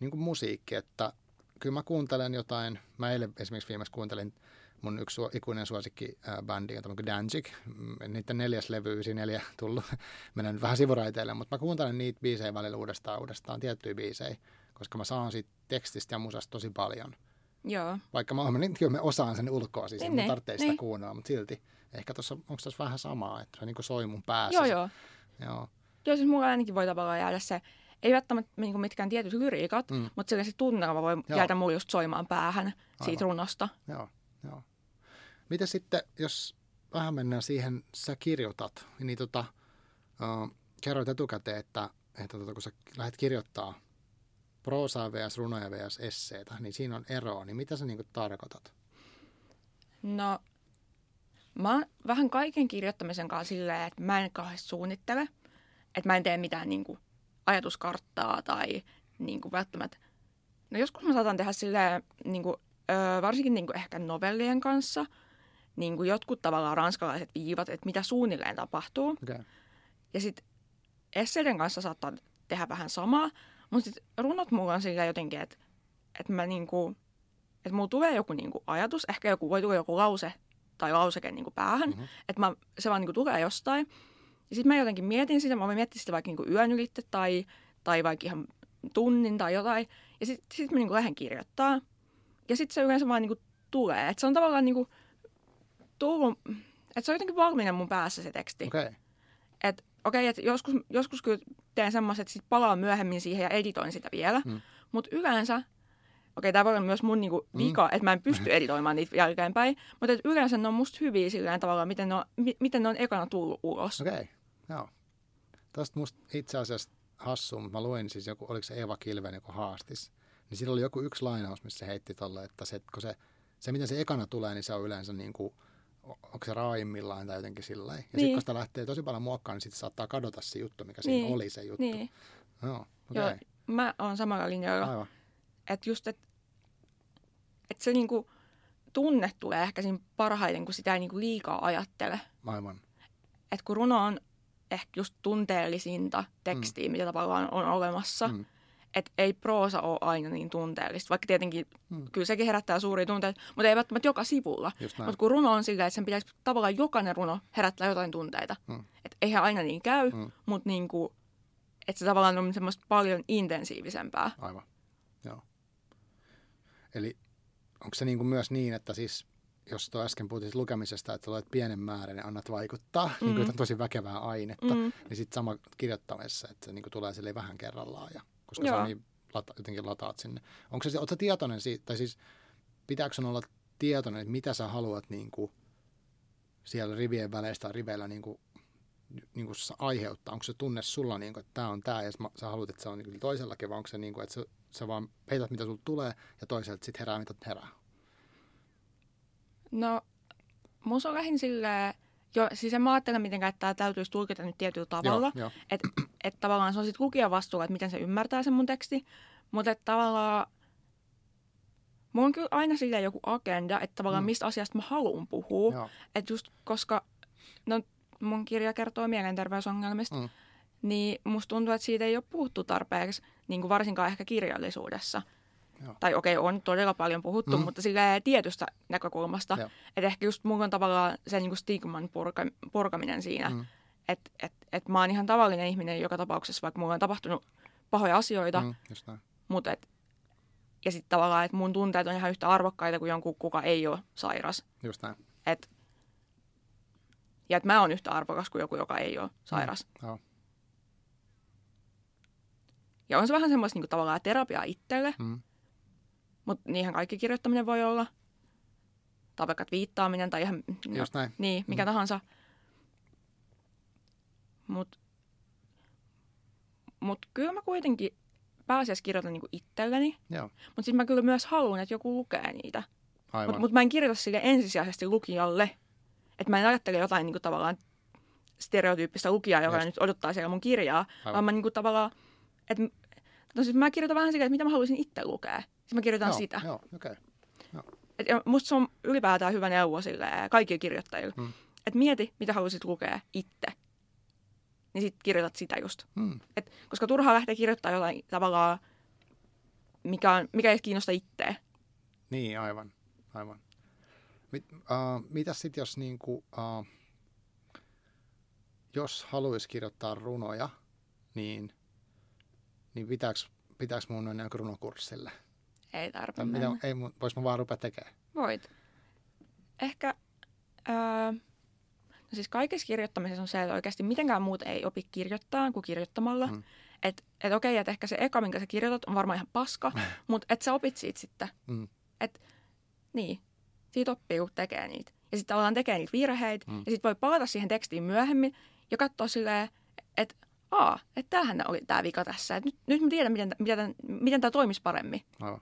A: niin kuin musiikki, että kyllä mä kuuntelen jotain, mä eilen esimerkiksi viimeksi kuuntelin mun yksi su- ikuinen suosikki ää, bändi, on kuin Danzig, Mm, niiden neljäs levy, ysi neljä tullut, menen vähän sivuraiteille, mutta mä kuuntelen niitä biisejä välillä uudestaan uudestaan, tiettyjä biisejä, koska mä saan siitä tekstistä ja musasta tosi paljon.
B: Joo.
A: Vaikka mä, niin, kyllä mä osaan sen ulkoa, siis
B: Niin,
A: mun
B: niin,
A: tarvitsee sitä
B: niin.
A: kuunnella, mutta silti ehkä tuossa, onko tuossa vähän samaa, että se niin kuin soi mun päässä.
B: Joo, joo.
A: Joo,
B: Joo, siis mulla ainakin voi tavallaan jäädä se, ei välttämättä niin mitkään tietyt lyriikat,
A: Mm.
B: mutta sillä se tunnelma voi
A: Joo.
B: jäädä mulle just soimaan päähän siitä
A: Aivan.
B: runosta.
A: Joo, joo. Miten sitten, jos vähän mennään siihen, sä kirjoitat, niin tota, uh, kerroit etukäteen, että, että tota, kun sä lähdet kirjoittaa proosaa vs. runoja vs. esseitä, niin siinä on eroa, niin mitä sä niinku tarkoitat?
B: No, mä oon vähän kaiken kirjoittamisen kanssa silleen, että mä en kauheasti suunnittele. Että mä en tee mitään niin kuin, ajatuskarttaa tai niin kuin, välttämättä. No joskus mä saatan tehdä silleen, niin kuin, öö, varsinkin niin kuin, ehkä novellien kanssa, niin kuin jotkut tavallaan ranskalaiset viivat, että mitä suunnilleen tapahtuu.
A: Okay.
B: Ja sitten esseiden kanssa saattaa tehdä vähän samaa, Mutta sitten runot mulla on sillä jotenkin, että että mä niinku, että mulla tulee joku niinku ajatus, ehkä joku, voi tulla joku lause tai lauseke niinku päähän, mm-hmm. että mä, se vaan niinku tulee jostain. Ja sitten mä jotenkin mietin sitä, mä voin miettiä sitä vaikka niinku yön ylitte tai, tai vaikka ihan tunnin tai jotain. Ja sitten sit mä niinku lähden kirjoittaa. Ja sitten se yleensä vaan niinku tulee. Että se on tavallaan niinku tullut, että se on jotenkin valmiina mun päässä se teksti.
A: Okei. Okay.
B: Että okei, okay, että joskus, joskus kyllä teen semmoiset, että sit palaan myöhemmin siihen ja editoin sitä vielä. Mm. Mutta yleensä okei, tämä voi olla myös mun niinku mm. vika, mm. että mä en pysty editoimaan niitä jälkeenpäin, mutta yleensä ne on musta hyviä sillä tavalla, miten ne on, mi, miten ne on ekana tullut ulos.
A: Okei, okay. joo. Tuosta musta itse asiassa hassu, mutta mä luin siis joku, oliko se Eva Kilven joku haastis, niin siinä oli joku yksi lainaus, missä se heitti tolle, että se, kun se, se miten se ekana tulee, niin se on yleensä niin kuin, onko se raajimmillaan tai jotenkin sillä Ja niin. sitten kun sitä lähtee tosi paljon muokkaan, niin sitten saattaa kadota se juttu, mikä siinä niin. oli se juttu. Niin. Joo, okay. Joo,
B: mä oon samalla linjalla. Aivan. Että just, että et se niinku tunne tulee ehkä siinä parhaiten, kun sitä ei niinku liikaa ajattele.
A: Aivan.
B: Et kun runo on ehkä just tunteellisinta tekstiä, mm. mitä tavallaan on olemassa. Mm. Että ei proosa ole aina niin tunteellista, vaikka tietenkin mm. kyllä sekin herättää suuria tunteita, mutta ei välttämättä joka sivulla. Mutta kun runo on sillä, että sen pitäisi tavallaan jokainen runo herättää jotain tunteita. Mm. Että eihän aina niin käy, mm. mutta niinku, että se tavallaan on semmoista paljon intensiivisempää.
A: Aivan, joo. Eli onko se niin kuin myös niin, että siis jos tuo äsken puhuttiin lukemisesta, että luet pienen määrän ja annat vaikuttaa, mm. niin kuin, tosi väkevää ainetta, mm. niin sitten sama kirjoittamisessa, että se niin kuin tulee sille vähän kerrallaan, ja, koska Joo. on niin, lata, jotenkin lataat sinne. Onko se, oletko tietoinen siitä, tai siis pitääkö sinun olla tietoinen, että mitä sä haluat niin kuin, siellä rivien väleistä riveillä niin kuin, niin kuin aiheuttaa? Onko se tunne sulla, niin kuin, että tämä on tämä, ja sä haluat, että se on niin toisellakin, vai onko se, niin kuin, että se sä vaan heität, mitä sulla tulee, ja toiselta sitten herää, mitä herää?
B: No, mun on lähin silleen, jo, siis en mä ajattele mitenkään, että tämä täytyisi tulkita nyt tietyllä tavalla. Että et tavallaan se on sitten lukijan vastuulla, että miten se ymmärtää sen mun teksti. Mutta tavallaan mulla on kyllä aina silleen joku agenda, että tavallaan mm. mistä asiasta mä haluan puhua. Että just koska no, mun kirja kertoo mielenterveysongelmista, mm. niin musta tuntuu, että siitä ei ole puhuttu tarpeeksi niin kuin varsinkaan ehkä kirjallisuudessa. Joo. Tai okei, okay, on todella paljon puhuttu, mm. mutta sillä tietystä näkökulmasta. Että ehkä just mun on tavallaan se niin kuin stigman purka, purkaminen siinä. Mm. Että et, et mä oon ihan tavallinen ihminen joka tapauksessa, vaikka mulla on tapahtunut pahoja asioita. Mm, mutta et, ja sitten tavallaan, että mun tunteet on ihan yhtä arvokkaita kuin jonkun, kuka ei ole sairas.
A: Just näin.
B: Et, ja että mä oon yhtä arvokas kuin joku, joka ei ole sairas. Mm. Joo. Ja on se vähän semmoista niin kuin, tavallaan terapiaa itselle. Mm. Mutta niinhän kaikki kirjoittaminen voi olla. Tai vaikka viittaaminen tai ihan
A: Just näin.
B: Niin, mikä mm. tahansa. Mutta mut kyllä mä kuitenkin pääasiassa kirjoitan niinku itselleni. Mutta sitten mä kyllä myös haluan, että joku lukee niitä. Mutta mut mä en kirjoita sille ensisijaisesti lukijalle. Että mä en ajattele jotain niinku tavallaan stereotyyppistä lukijaa, joka Just. nyt odottaa siellä mun kirjaa. Aivan. Vaan mä niinku tavallaan, että No siis mä kirjoitan vähän sitä, että mitä mä haluaisin itse lukea. Siis mä kirjoitan
A: joo,
B: sitä.
A: Joo. Okay.
B: Et musta se on ylipäätään hyvä neuvo sille kaikille kirjoittajille. Hmm. Että mieti, mitä haluaisit lukea itse. Niin sit kirjoitat sitä just. Hmm. Et, koska turhaa lähteä kirjoittamaan jotain tavallaan, mikä, on, mikä ei kiinnosta itseä.
A: Niin, aivan. aivan. Mit, uh, mitä sitten, jos niinku, uh, jos haluaisi kirjoittaa runoja, niin – niin pitääkö, pitääkö mun mennä runokurssille?
B: Ei tarvitse mennä.
A: Mitä, ei, vois mä vaan rupea tekemään?
B: Voit. Ehkä, öö, no siis kaikessa kirjoittamisessa on se, että oikeasti mitenkään muut ei opi kirjoittaa kuin kirjoittamalla. Hmm. Että et okei, että ehkä se eka, minkä sä kirjoitat, on varmaan ihan paska, mutta että sä opit siitä sitten. Hmm. Että niin, siitä oppii, kun tekee niitä. Ja sitten tavallaan tekee niitä virheitä, hmm. ja sitten voi palata siihen tekstiin myöhemmin ja katsoa silleen, että aa, että tämähän oli tämä vika tässä. Et nyt, nyt mä tiedän, miten, miten, miten tämä toimisi paremmin. Aivan.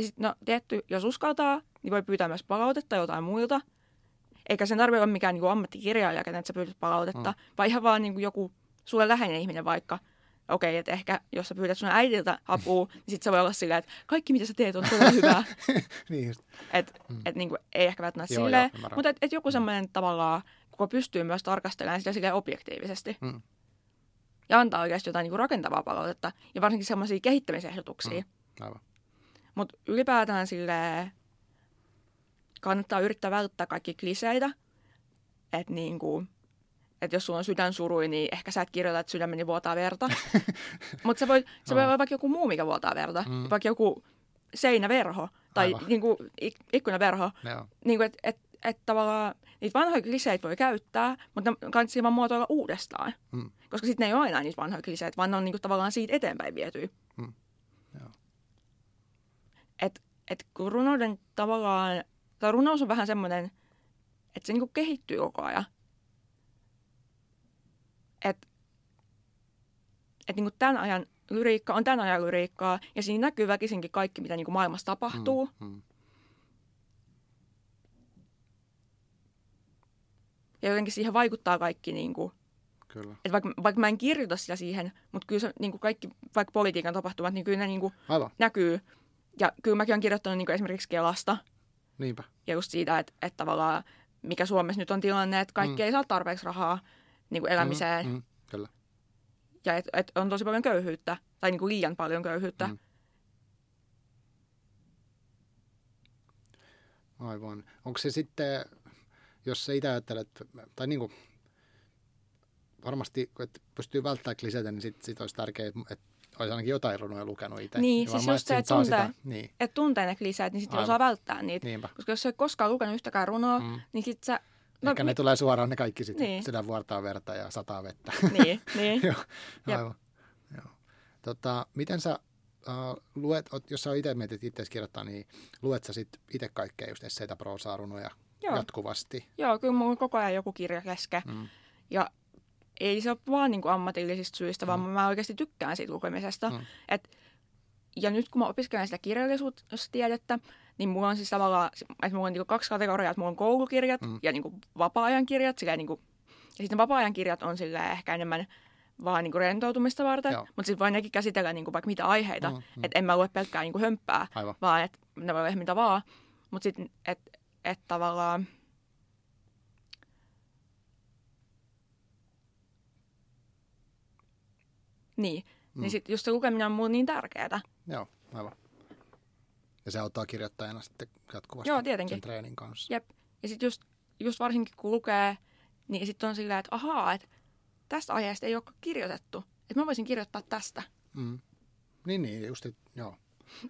B: Ja sitten, no tietty, jos uskaltaa, niin voi pyytää myös palautetta jotain muilta. Eikä sen tarvitse olla mikään niin kuin ammattikirjailija, kenen sä pyydät palautetta, mm. vaan ihan vaan niin kuin joku sulle läheinen ihminen vaikka. Okei, että ehkä jos sä pyydät sun äidiltä apua, niin sitten se voi olla silleen, että kaikki mitä sä teet on todella hyvää.
A: niin just.
B: Et, mm. et, niin kuin, ei ehkä välttämättä joo, silleen, joo, mutta et, et joku mm. semmoinen tavallaan, kuka pystyy myös tarkastelemaan sitä silleen objektiivisesti. Mm. ja antaa oikeasti jotain niin kuin rakentavaa palautetta ja varsinkin sellaisia kehittämisehdotuksia.
A: Mm. Aivan.
B: Mutta ylipäätään sille kannattaa yrittää välttää kaikki kliseitä. Että niinku, et jos sulla on sydänsurui, niin ehkä sä et kirjoita, että sydämeni vuotaa verta. Mutta se voi, se voi olla vaikka joku muu, mikä vuotaa verta.
A: Mm.
B: Vaikka joku seinäverho tai
A: Aivan.
B: niinku, ik- ikkunaverho.
A: Joo.
B: Niinku, että et, et tavallaan niitä vanhoja kliseitä voi käyttää, mutta ne kannattaa vaan muotoilla uudestaan.
A: Mm.
B: Koska sitten ne ei ole aina niitä vanhoja kliseitä, vaan ne on niinku tavallaan siitä eteenpäin vietyä.
A: Mm. Joo.
B: Et, et kun runouden tavallaan, tai runous on vähän semmoinen, että se niinku kehittyy koko ajan. Et, et niinku tämän ajan lyriikka on tämän ajan lyriikkaa, ja siinä näkyy väkisinkin kaikki, mitä niinku maailmassa tapahtuu.
A: Mm. Mm.
B: Ja jotenkin siihen vaikuttaa kaikki, niinku,
A: Kyllä.
B: että vaikka, vaikka mä en kirjoita sitä siihen, mutta kyllä se niinku kaikki, vaikka politiikan tapahtumat, niin kyllä ne niinku
A: Aivan.
B: näkyy. Ja kyllä mäkin olen kirjoittanut niinku esimerkiksi Kelasta,
A: Niinpä.
B: ja just siitä, että, että tavallaan mikä Suomessa nyt on tilanne, että kaikki
A: Mm.
B: ei saa tarpeeksi rahaa niin kuin elämiseen. Mm.
A: Mm. Kyllä.
B: Ja että et on tosi paljon köyhyyttä, tai niin kuin liian paljon köyhyyttä.
A: Mm. Aivan. Onko se sitten, jos sä itse ajattelet, tai niin kuin, varmasti, että pystyy välttämään kliseitä, niin sitten sit olisi tärkeää, että olisi ainakin jotain runoja lukenut itse.
B: Niin,
A: Ja
B: siis just se, että tuntee.
A: Sitä, niin,
B: Että tuntee ne kliseet, niin sitten osaa välttää niitä.
A: niinpä.
B: Koska jos sä et koskaan lukenut yhtäkään runoa,
A: Mm.
B: niin sitten sä...
A: Ehkä ne tulee suoraan ne kaikki sitten.
B: Niin.
A: Sitä vuortaa verta ja sataa vettä.
B: Niin, niin.
A: Joo, aivan. Joo. Tota, miten sä uh, luet, jos sä itse mietit itse kirjoittaa, niin luet sä sitten itse kaikkea just esseitä, proosaa, runoja
B: Joo.
A: jatkuvasti?
B: Joo, kyllä mulla on koko ajan joku kirja kesken.
A: Mm.
B: Ja ei se ole vaan niin kuin ammatillisista syistä, vaan
A: Mm.
B: mä oikeasti tykkään siitä lukemisesta.
A: Mm.
B: Et, ja nyt kun mä opiskelen sitä kirjallisuustiedettä, niin mulla on siis tavallaan, että mulla on niin kaksi kategoriaa, että mulla on koulukirjat
A: Mm.
B: ja niin kuin vapaa-ajan kirjat. Silleen niin kuin, ja sitten vapaa-ajan kirjat on silleen ehkä enemmän vaan niin kuin rentoutumista varten,
A: Joo.
B: mutta sitten voi nekin käsitellä niin kuin vaikka mitä aiheita.
A: Mm,
B: Mm,
A: mm.
B: mm. Että en mä lue pelkkää niin kuin hömppää,
A: Aivan.
B: vaan että ne voi olla mitä vaan. Mutta sitten, että et tavallaan... Niin,
A: Mm.
B: mm. niin sitten just se lukeminen on mulle niin tärkeää.
A: Joo, aivan. Ja se auttaa kirjoittajana sitten jatkuvasti
B: Joo, tietenkin.
A: sen treenin kanssa.
B: Jep. Ja sitten just, just varsinkin kun lukee, niin sitten on silleen, että ahaa, että tästä aiheesta ei ole kirjoitettu. Että mä voisin kirjoittaa tästä.
A: Mm. Niin, niin, just, joo.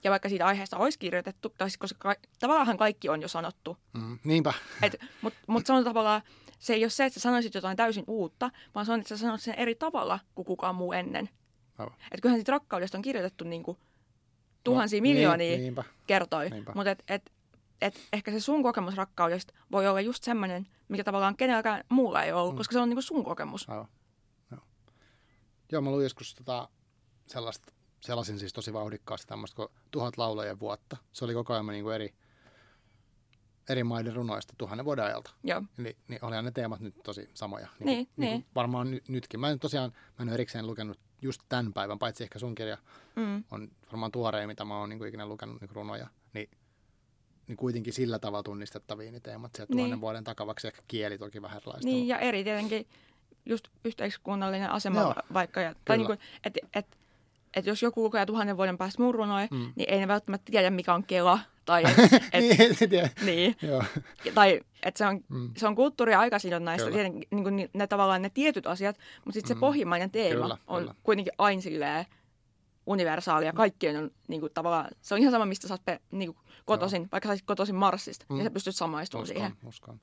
B: Ja vaikka siitä aiheesta olisi kirjoitettu, tai koska ka- tavallaan kaikki on jo sanottu.
A: Mm. Niinpä.
B: Mutta mut, mut se on tavallaan, se ei ole se, että sä sanoisit jotain täysin uutta, vaan se on, että sä sanot sen eri tavalla kuin kukaan muu ennen.
A: Aivan.
B: Että kyllähän siitä rakkaudesta on kirjoitettu niin kuin tuhansia
A: No,
B: miljoonia
A: Niin, niinpä.
B: kertoi. Mutta et, et, et ehkä se sun kokemus rakkaudesta voi olla just semmoinen, mikä tavallaan kenelläkään muulla ei ollut,
A: Mm.
B: koska se on niinku sun kokemus.
A: Aivan. Joo. Joo, mä luin joskus tota, sellaista, sellaisin siis tosi vauhdikkaasti tämmöistä kuin tuhat laulajien vuotta. Se oli koko ajan niin kuin eri, eri maiden runoista tuhannen vuoden ajalta.
B: Joo.
A: Eli niin olihan ne teemat nyt tosi samoja. Niin,
B: Niin,
A: kuin, niin.
B: niin.
A: Kuin varmaan ny, nytkin. Mä en tosiaan, mä en ole erikseen lukenut just tämän päivän, paitsi ehkä sun kirja
B: Mm.
A: on varmaan tuorein, mitä mä oon niin kuin ikinä lukenut niin kuin runoja. Niin, niin kuitenkin sillä tavalla tunnistettavia ne teemat sieltä
B: Niin.
A: tuhannen vuoden takavaksi. Ehkä kieli toki vähän erilaista.
B: Niin, ja eri tietenkin just yhteiskunnallinen asema
A: Joo.
B: va- vaikka. Ja, tai niinku, että et, et jos joku lukee tuhannen vuoden päästä mun runoja,
A: mm.
B: niin ei ne välttämättä tiedä, mikä on Kela. Tai, et, et,
A: niin,
B: niin,
A: Joo.
B: tai että se on,
A: Mm.
B: se on kulttuuria aikasidonnaista, tietenkin niin kuin ne tavallaan ne tietyt asiat, mutta sitten
A: Mm.
B: se pohjimmainen teema
A: Kyllä,
B: on
A: kyllä.
B: kuitenkin aina silleen universaali ja kaikkien on niin kuin, tavallaan, se on ihan sama, mistä sä oot pe, niin kuin, kotoisin, vaikka sä kotoisin Marsista,
A: Mm.
B: mm. niin sä pystyt samaistumaan siihen.
A: Uskon, uskon.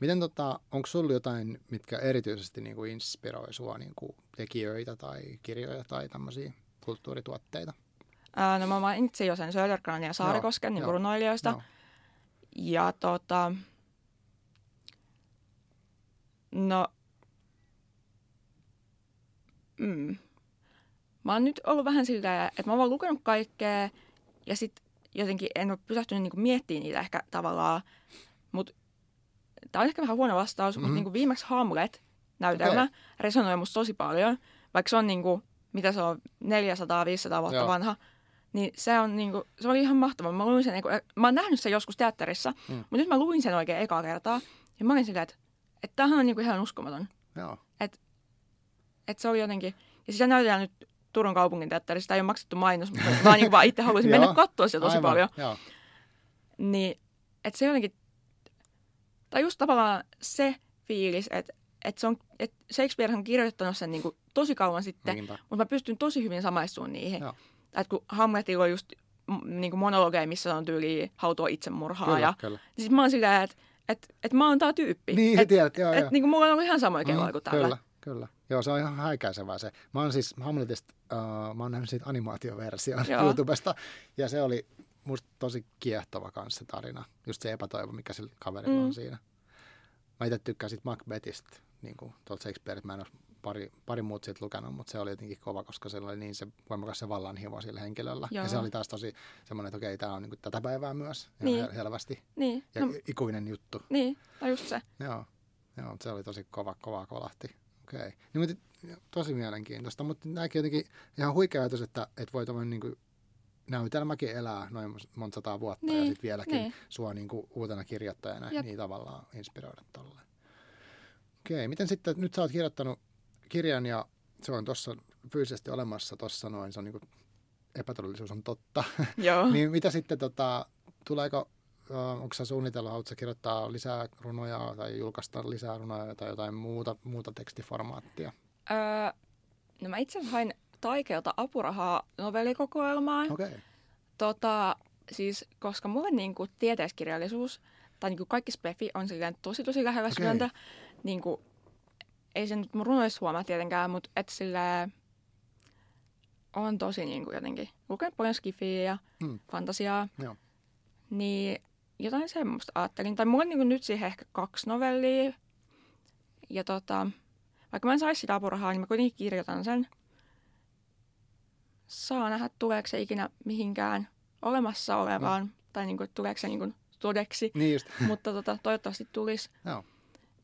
A: Miten tota, onko sulla jotain, mitkä erityisesti niin kuin inspiroi sua niin kuin tekijöitä tai kirjoja tai tämmöisiä kulttuurituotteita?
B: Ää, no mä mainitsin jo sen Södergranin ja Saarikosken niin runoilijoista.
A: Joo.
B: Ja tota, no, mm, mä oon nyt ollut vähän silleen, että mä oon vaan lukenut kaikkea ja sit jotenkin en ole pysähtynyt niinku miettimään niitä ehkä tavallaan, mutta tää on ehkä vähän huono vastaus, mm-hmm.
A: Mhm.
B: mutta niinku viimeksi Hamlet-näytelmä
A: Okei.
B: resonoi musta tosi paljon, vaikka se on niinku, mitä se on, 400-500 vuotta
A: Joo.
B: vanha, niin se on niinku, se oli ihan mahtava. Mä luin sen, niinku, mä oon nähnyt sen joskus teatterissa,
A: Mm.
B: mutta nyt mä luin sen oikein ekaa kertaa. Ja mä olin silleen, että, että tämähän on niinku ihan uskomaton.
A: Joo.
B: Että että se oli jotenkin, ja sitä näytetään nyt Turun kaupungin teatterissa, sitä ei ole maksettu mainos, mutta mä niin vaan itse haluaisin mennä katsoa sitä tosi
A: Aivan,
B: paljon.
A: Joo.
B: Niin, että se jotenkin, tai just tavallaan se fiilis, että että se on, että Shakespeare on kirjoittanut sen niin kuin tosi kauan sitten,
A: Niinpä.
B: mutta mä pystyn tosi hyvin samaistumaan niihin.
A: Joo.
B: Että kun Hamletilla on just niin monologeja, missä on tyyli hautua itsemurhaa.
A: Kyllä,
B: ja,
A: kyllä.
B: niin sit mä oon silleen, että et, et mä oon tää tyyppi.
A: Niin,
B: et,
A: tiedät, joo,
B: et,
A: joo.
B: niin kuin mulla on ollut ihan samoja kelloja
A: Mm,
B: kuin tällä.
A: Kyllä, kyllä. Joo, se on ihan häikäisevää se. Mä oon siis Hamletista, uh, mä oon nähnyt siitä animaatioversion
B: Joo.
A: YouTubesta, ja se oli musta tosi kiehtova kanssa se tarina. Just se epätoivo, mikä sillä kaverilla
B: Mm.
A: on siinä. Mä itse tykkään siitä Macbethistä, niin kuin tuolta Shakespeareista. Mä en ole pari, pari muuta siitä lukenut, mutta se oli jotenkin kova, koska sillä oli niin se voimakas se vallanhimo sillä henkilöllä.
B: Joo.
A: Ja se oli taas tosi semmoinen, että okei, tämä on niin tätä päivää myös,
B: Niin.
A: selvästi.
B: Niin,
A: Ja
B: no,
A: ikuinen juttu.
B: niin, tai just se.
A: Joo, joo se oli tosi kova, kova kolahti. Okei. Niin, mutta, tosi mielenkiintoista, mutta nämäkin jotenkin ihan huikea ajatus, että, että voi tämmöinen niin näytelmäkin elää noin monta sataa vuotta ja
B: Niin,
A: sitten vieläkin
B: niin.
A: sua niin kuin, uutena kirjoittajana
B: Jep.
A: niin tavallaan inspiroida tolleen. Okei, miten sitten, nyt sä oot kirjoittanut kirjan ja se on tuossa fyysisesti olemassa tuossa noin, se on niin kuin, epätodellisuus on totta.
B: Joo.
A: niin mitä sitten, tota, tuleeko, onko sä suunnitellut, haluatko kirjoittaa lisää runoja tai julkaista lisää runoja tai jotain muuta, muuta tekstiformaattia?
B: Öö, no mä itse hain Taikeelta apurahaa novellikokoelmaan.
A: Okei, okay.
B: Tota, siis, koska mulle niin kuin, tieteiskirjallisuus tai niin kuin kaikki spefi on silleen tosi tosi lähellä
A: Okei.
B: sydäntä. Niin kuin, ei se nyt mun runoissa huomaa tietenkään, mutta et silleen, on tosi niin kuin, jotenkin lukenut paljon skifiä ja
A: Hmm.
B: fantasiaa.
A: Joo.
B: Niin jotain semmoista ajattelin. Tai mulla on niin kuin, nyt siihen ehkä kaksi novellia. Ja tota, vaikka mä en saisi sitä apurahaa, niin mä kuitenkin kirjoitan sen. Saa nähdä, tuleeko se ikinä mihinkään olemassa olevaan. Tai niin kuin, tuleeko se niin kuin, todeksi.
A: Niin just.
B: Mutta tota, toivottavasti tulisi.
A: Joo.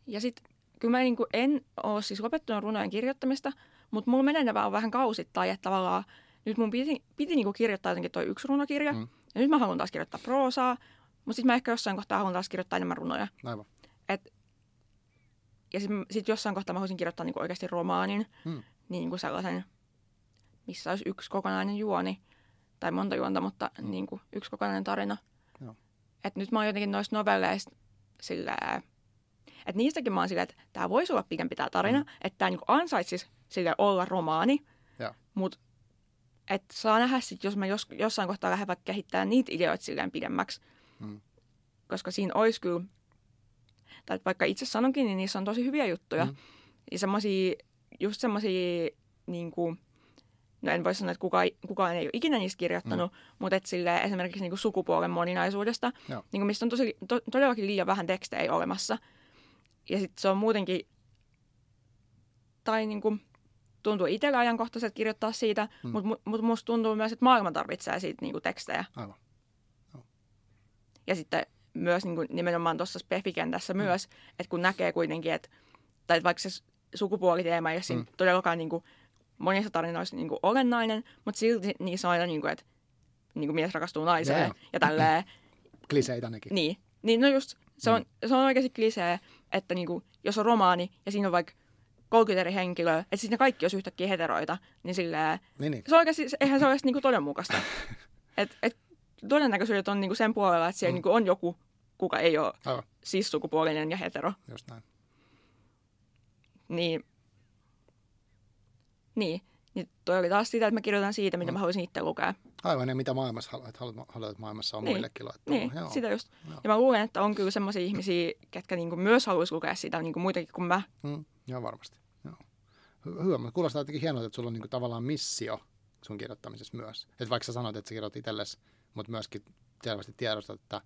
B: Ja sitten kyllä mä niin kuin, en ole siis lopettanut runojen kirjoittamista, mutta mulla menee ne vaan vähän kausittain, että tavallaan nyt mun piti, piti niin kuin, kirjoittaa jotenkin toi yksi runokirja.
A: Mm.
B: Ja nyt mä haluan taas kirjoittaa proosaa, mutta sitten mä ehkä jossain kohtaa haluan taas kirjoittaa enemmän runoja.
A: Aivan.
B: Ja sitten sit jossain kohtaa mä haluaisin kirjoittaa niin kuin oikeasti romaanin,
A: Mm.
B: niin kuin sellaisen, missä olisi yksi kokonainen juoni, tai monta juonta, mutta
A: Mm.
B: niin kuin yksi kokonainen tarina.
A: Joo.
B: Et nyt mä oon jotenkin noista novelleista silleen, että niistäkin mä oon silleen, että tämä voisi olla pidempi tämä tarina,
A: Mm.
B: että tämä niin ansaitsisi sille olla romaani, mutta että saa nähdä sitten, jos mä jos, jossain kohtaa lähden vaikka kehittämään niitä ideoita silleen pidemmäksi,
A: Mm.
B: koska siinä olisi kyllä, tai vaikka itse sanonkin, niin niissä on tosi hyviä juttuja.
A: Mm.
B: Mm. Ja semmosia, just semmosia, niin kuin, no en voi sanoa, että kukaan, kukaan ei ole ikinä niistä kirjoittanut, mm. mutta et silleen, esimerkiksi niin kuin sukupuolen moninaisuudesta,
A: Joo.
B: niin kuin mistä on tosi, to, todellakin liian vähän tekstejä olemassa. Ja sitten se on muutenkin, tai niin kuin, tuntuu itsellä ajankohtaiselta kirjoittaa siitä,
A: Mm.
B: mm. mutta mut musta tuntuu myös, että maailma tarvitsee siitä niin kuin tekstejä.
A: Aivan.
B: Ja sitten myös niin kuin nimenomaan tuossa spefikentässä
A: Mm.
B: mm. myös, että kun näkee kuitenkin, että tai vaikka se sukupuoliteema ei ole siinä
A: Mm.
B: mm. todellakaan niin kuin monissa tarinoissa niin kuin olennainen, mutta silti niissä on aina, niin kuin, että niin kuin mies rakastuu naiseen
A: joo.
B: ja tälleen.
A: Kliseitä nekin.
B: niin. niin, no just, se on,
A: Mm.
B: se on oikeasti klisee, että niin kuin, jos on romaani ja siinä on vaikka 30 eri henkilöä, että sitten ne kaikki olisi yhtäkkiä heteroita, niin silleen,
A: Niin, niin.
B: se on oikeasti, eihän se ole niinku todenmukaista. Et, et todennäköisyydet on niinku sen puolella, että siellä
A: Mm.
B: niinku on joku, kuka ei ole
A: Aivan,
B: cis-sukupuolinen ja hetero.
A: just näin.
B: Niin, niin, niin toi oli taas sitä, että mä kirjoitan siitä, mitä
A: Mm.
B: mä haluaisin itse lukea.
A: Aivan, ja mitä maailmassa haluat, haluat, haluat että maailmassa on
B: Niin.
A: muillekin luettavaa.
B: Niin,
A: Joo.
B: sitä just.
A: Joo.
B: Ja mä luulen, että on kyllä semmoisia ihmisiä, ketkä niinku myös haluaisi lukea sitä niinku muitakin kuin mä.
A: Mm, joo, varmasti. Joo. Hy- hyvä, mutta kuulostaa jotenkin hienolta, että sulla on niinku tavallaan missio sun kirjoittamisessa myös. Et vaikka sä sanoit, että sä kirjoitat itsellesi, mutta myöskin selvästi tiedostat, että,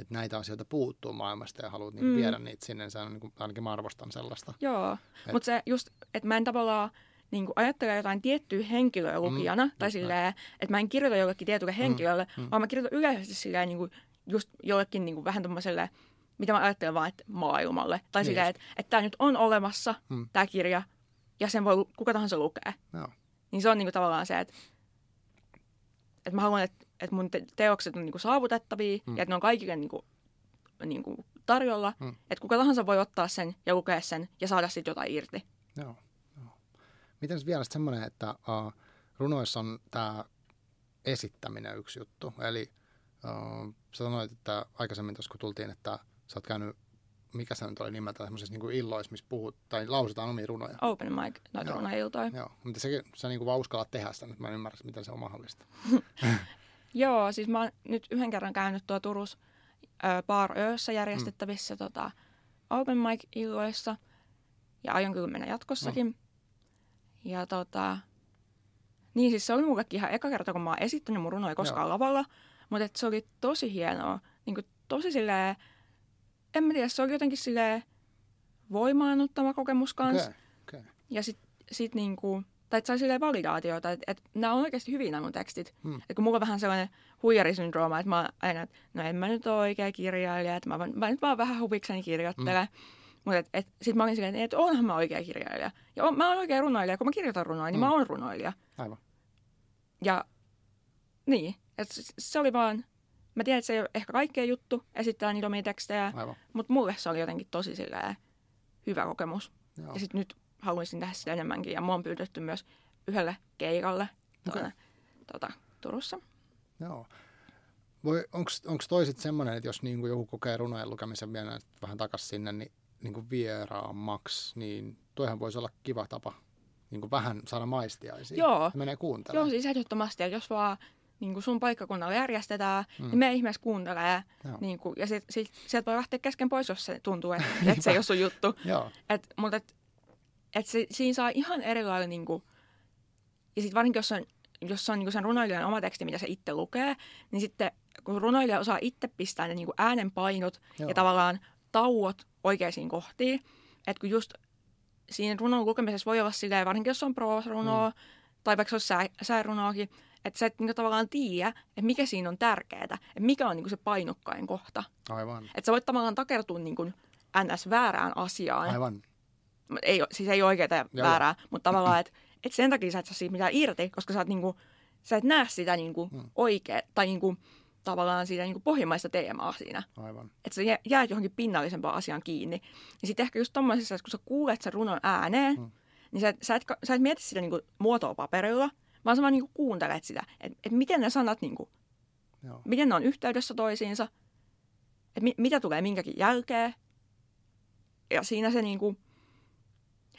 A: että näitä asioita puuttuu maailmasta ja haluat niinku
B: Mm.
A: viedä niitä sinne. Se on niinku, ainakin mä arvostan sellaista.
B: Joo, mutta se just, että mä en tavallaan niin ajattele jotain tiettyä henkilöä lukijana,
A: Mm,
B: tai silleen, että mä en kirjoita jollekin tietylle henkilölle,
A: mm.
B: mm. vaan mä kirjoitan yleisesti silleen niin kuin, just jollekin niin kuin, vähän tommoselle, mitä mä ajattelen vaan, että maailmalle. Tai
A: Niin
B: silleen, että, että tämä nyt on olemassa,
A: Mm.
B: tämä kirja, ja sen voi kuka tahansa lukea.
A: Joo.
B: Niin se on niin kuin, tavallaan se, että, että mä haluan, että, että mun te- teokset on niin kuin, saavutettavia,
A: Mm.
B: ja että ne on kaikille niin kuin, niin kuin, tarjolla,
A: Mm.
B: että kuka tahansa voi ottaa sen ja lukea sen ja saada sitten jotain irti.
A: Joo, joo. Miten vielä semmoinen, että uh, runoissa on tämä esittäminen yksi juttu. Eli uh, sä sanoit, että aikaisemmin tuossa kun tultiin, että sä oot käynyt mikä se nyt oli nimeltä, semmoisessa niin illoissa, missä puhut, tai lausutaan omia runoja.
B: Open mic, noita
A: Joo.
B: runoiltoja.
A: Joo, mutta sä, sä niin vaan uskallat tehdä sitä, nyt mä en ymmärrä, miten se on mahdollista.
B: Joo, siis mä oon nyt yhden kerran käynyt tuo Turus ö, Bar Öössä järjestettävissä mm. tota, open mic-illoissa. Ja aion kyllä mennä jatkossakin. Mm. Ja tota, niin siis se oli mullekin ihan eka kerta, kun mä oon esittänyt mun runoja koskaan
A: Joo.
B: lavalla. Mutta se oli tosi hienoa. Niin kuin tosi silleen, en mä tiedä, se oli jotenkin silleen voimaannuttava kokemus kanssa.
A: Okay, okay.
B: Ja sitten sit niinku, tai että sai silleen validaatiota, että et, nämä on oikeasti hyviä nämä mun tekstit.
A: Hmm.
B: Et kun mulla on vähän sellainen huijarisyndrooma, että mä aina, että no en mä nyt ole oikea kirjailija, että mä, mä nyt vaan vähän huvikseni kirjoittelen. Mm. Mutta et, et, sitten mä olin silleen, että onhan mä oikea kirjailija. Ja on, mä oon oikea runoilija, kun mä kirjoitan runoja, niin
A: Mm.
B: mä oon runoilija.
A: Aivan.
B: Ja niin, että se, oli vaan, mä tiedän, että se ei ole ehkä kaikkea juttu esittää niitä omia tekstejä,
A: Aivan.
B: mutta mulle se oli jotenkin tosi silleen hyvä kokemus.
A: Joo.
B: Ja sitten nyt haluaisin tehdä sitä enemmänkin. Ja mua on pyydetty myös yhdelle keikalle tuonne, tota, Turussa.
A: Joo. Voi, onko toisit semmoinen, että jos niinku joku kokee runojen lukemisen vielä vähän takaisin sinne, niin niinku vieraammaksi, niin toihan voisi olla kiva tapa niinku vähän saada maistiaisia.
B: Joo.
A: Ja menee kuuntelemaan.
B: Joo, siis ehdottomasti. Ja jos vaan niin kuin sun paikkakunnalla järjestetään,
A: Mm.
B: mm. niin me ihmeessä kuuntelee.
A: Joo.
B: Niin kuin, ja sit, sit, sieltä voi lähteä kesken pois, jos se tuntuu, että, että se ei ole sun juttu.
A: Joo.
B: Et, mutta et, et se, siinä saa ihan erilainen, niin kuin, ja sitten varsinkin jos on, jos on niin kuin sen runoilijan oma teksti, mitä se itse lukee, niin sitten kun runoilija osaa itse pistää ne niin kuin äänenpainot
A: Joo.
B: ja tavallaan tauot oikeisiin kohtiin, että kun just siinä runon lukemisessa voi olla silleen, varsinkin jos on proosrunoa, mm. tai vaikka se olisi sää, säärunoakin, että sä et niin tavallaan tiedä, että mikä siinä on tärkeää, että mikä on niin kuin se painokkain kohta.
A: Aivan.
B: Että sä voit tavallaan takertua niin kuin ns. väärään asiaan.
A: Aivan.
B: Ei, siis ei ole oikeaa ja väärää, mutta tavallaan, että et sen takia sä et saa siitä mitään irti, koska sä, oot niinku, sä et näe sitä niinku
A: Mm.
B: oikea, tai niinku, tavallaan sitä niinku pohjimmaista teemaa siinä.
A: Aivan.
B: Että sä jä- jäät johonkin pinnallisempaan asiaan kiinni. Ja sitten ehkä just tommosessa, että kun sä kuulet sen runon ääneen,
A: Mm.
B: niin sä sä, et, sä et mieti sitä niinku muotoa paperilla, vaan sä vaan niinku kuuntelet sitä, että et miten ne sanat, niinku,
A: Joo.
B: miten ne on yhteydessä toisiinsa, että mi, mitä tulee minkäkin jälkeen. Ja siinä se niinku,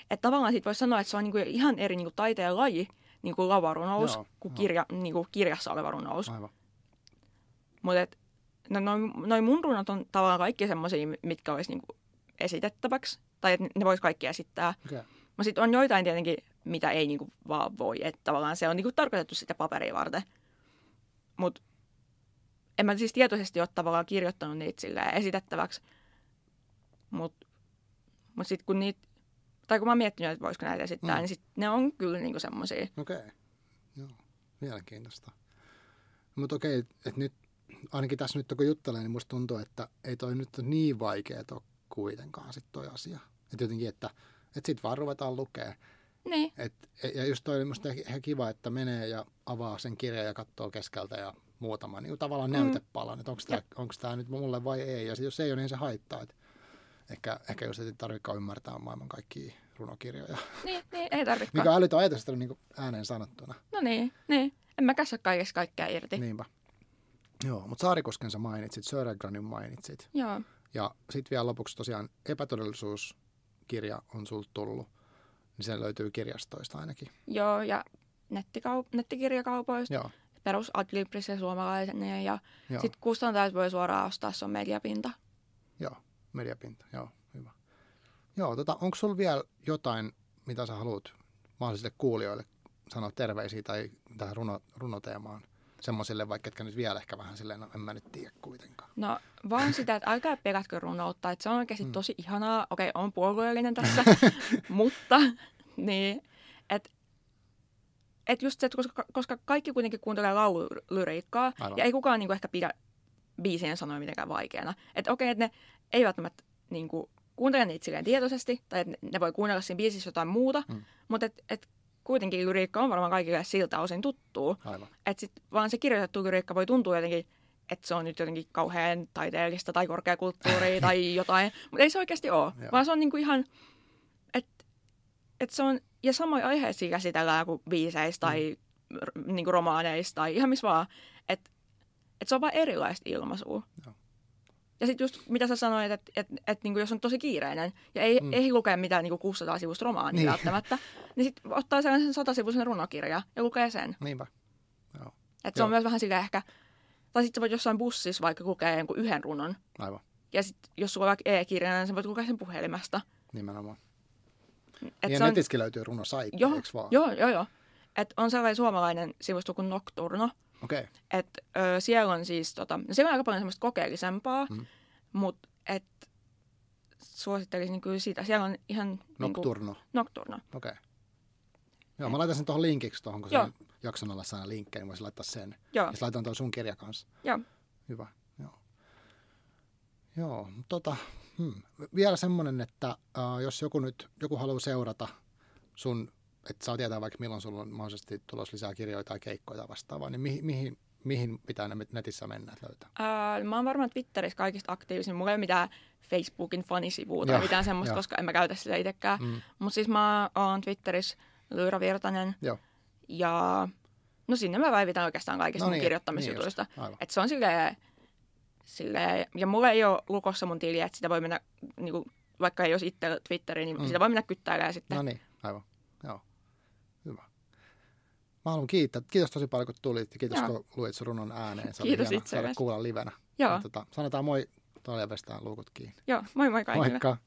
B: että tavallaan siitä voisi sanoa, että se on niinku ihan eri niinku taiteen laji, niinku lavarunous,
A: Joo,
B: kuin kirja, niinku kirjassa oleva runous.
A: Aivan.
B: Mutta et, no, noin noi mun runot on tavallaan kaikki semmoisia, mitkä olisi niinku esitettäväksi. Tai että ne vois kaikki esittää.
A: Okei.
B: Mutta sitten on joitain tietenkin, mitä ei niinku vaan voi. Että tavallaan se on niinku tarkoitettu sitä paperia varten. Mutta en mä siis tietoisesti ole tavallaan kirjoittanut niitä silleen esitettäväksi. Mutta mut sitten kun niitä, tai kun mä oon miettinyt, että voisiko näitä esittää,
A: Mm.
B: niin sit ne on kyllä niinku semmoisia.
A: Okei. Joo. Mielenkiintoista. Mutta okei, että nyt ainakin tässä nyt kun juttelee, niin musta tuntuu, että ei toi nyt niin vaikea ole kuitenkaan sit toi asia. Että jotenkin, että, että sit vaan ruvetaan lukea.
B: Niin,
A: Et, ja just toi oli musta ihan kiva, että menee ja avaa sen kirjan ja katsoo keskeltä ja muutama niin tavallaan
B: Mm.
A: näytepalan, että onko tämä, nyt mulle vai ei. Ja sit jos ei ole, niin se haittaa. Et ehkä, ehkä just ei tarvitsekaan ymmärtää maailman kaikkia runokirjoja.
B: niin, niin ei tarvitse.
A: Mikä älytön ajatus, että on niin ääneen sanottuna.
B: No niin, niin. En mä kässä kaikesta kaikkea irti.
A: Niinpä. Joo, mutta Saarikosken sä mainitsit, Södergranin mainitsit.
B: Joo.
A: Ja sitten vielä lopuksi tosiaan epätodellisuuskirja on sulta tullut. Niin se löytyy kirjastoista ainakin.
B: Joo, ja nettikau- nettikirjakaupoista,
A: Joo,
B: perus Adlibris ja suomalaisen, ja sitten kustantajat voi suoraan ostaa, se on mediapinta.
A: joo. Mediapinta, joo, hyvä. Joo, tota, onko sulla vielä jotain, mitä sä haluat mahdollisille kuulijoille sanoa terveisiä tai tähän runo, runoteemaan? Semmoisille vaikka, ketkä nyt vielä ehkä vähän silleen, no en mä nyt tiedä kuitenkaan.
B: No vaan sitä, että älkää pelätkö runoutta, että se on oikeasti
A: Mm.
B: tosi ihanaa. Okei, on puolueellinen tässä, mutta niin, että et just se, että koska, koska kaikki kuitenkin kuuntelee laululyriikkaa
A: Aivan.
B: ja ei kukaan niinku ehkä pidä biisien sanoja mitenkään vaikeana. Että okei, että ne ei välttämättä niinku, kuuntele niitä silleen tietoisesti tai että ne, voi kuunnella siinä biisissä jotain muuta,
A: Mm.
B: mutta et, et kuitenkin lyriikka on varmaan kaikille siltä osin tuttuu.
A: Aivan.
B: Että sit vaan se kirjoitettu lyriikka voi tuntua jotenkin, että se on nyt jotenkin kauhean taiteellista tai korkeakulttuuria tai jotain, mutta ei se oikeasti ole.
A: Joo.
B: Vaan se on niinku ihan, että et se on, ja samoin aiheisia käsitellään kuin biiseistä tai mm. niin kuin romaaneista tai ihan missä vaan. Että et se on vain erilaista ilmaisua.
A: Joo.
B: Ja sitten just mitä sä sanoit, että et, et, niin jos on tosi kiireinen ja ei, mm. ei lukea mitään niin 600 sivusta romaania niin. välttämättä, niin sitten ottaa sellaisen 100 sivuisen runokirja ja lukee sen.
A: Niinpä. Joo.
B: Et se Joo. on myös vähän sillä ehkä, tai sitten voit jossain bussissa vaikka lukea jonkun yhden runon.
A: Aivan.
B: Ja sitten jos sulla on vaikka e-kirjana, niin sä voit lukea sen puhelimesta.
A: Nimenomaan. Et ja netissäkin on... löytyy runosaitti,
B: joo,
A: eikö vaan?
B: Joo, joo, joo. Et on sellainen suomalainen sivusto kuin Nocturno.
A: Okay.
B: Et ö, siellä on siis, tota, no siellä on aika paljon semmoista kokeellisempaa, mm. mutta et suosittelisin niin kyllä sitä. Siellä on ihan...
A: Nocturno.
B: Niin kuin, Nocturno.
A: Okei. Okay. Joo, mä laitan sen tuohon linkiksi tuohon, kun sen jakson alla saa linkkejä, niin voisin laittaa sen. Joo. Ja laitan tuon sun kirja kanssa.
B: Joo.
A: Hyvä, joo. Joo, tota, hmm. vielä semmoinen, että uh, jos joku nyt, joku haluaa seurata sun, että saa tietää vaikka milloin sulla on mahdollisesti tulos lisää kirjoja tai keikkoja tai vastaavaa, niin mihin, mihin, mihin pitää ne netissä mennä että löytää?
B: Uh, mä oon varmaan Twitterissä kaikista aktiivisin. Mulla ei ole mitään Facebookin fanisivua tai mitään semmoista, jo. koska en mä käytä sitä itsekään. Mm. Mutta siis mä oon Twitterissä Lyra Virtanen.
A: Joo.
B: Ja no sinne mä päivitän oikeastaan kaikista no niin, kirjoittamisjutuista. Niin että se on silleen, silleen, ja mulla ei ole lukossa mun tiliä, että sitä voi mennä, niin kuin, vaikka ei olisi itse Twitteri, niin mm. sitä voi mennä kyttäilemään sitten.
A: No niin, aivan. Mä haluan kiittää. Kiitos tosi paljon, kun tulit. Ja kiitos, Joo. kun luit sun runon ääneen. Se
B: kiitos itse
A: kuulla livenä.
B: Joo. Ja,
A: tota, sanotaan moi tuolla luukut kiinni.
B: Joo, moi moi kaikille.
A: Moikka.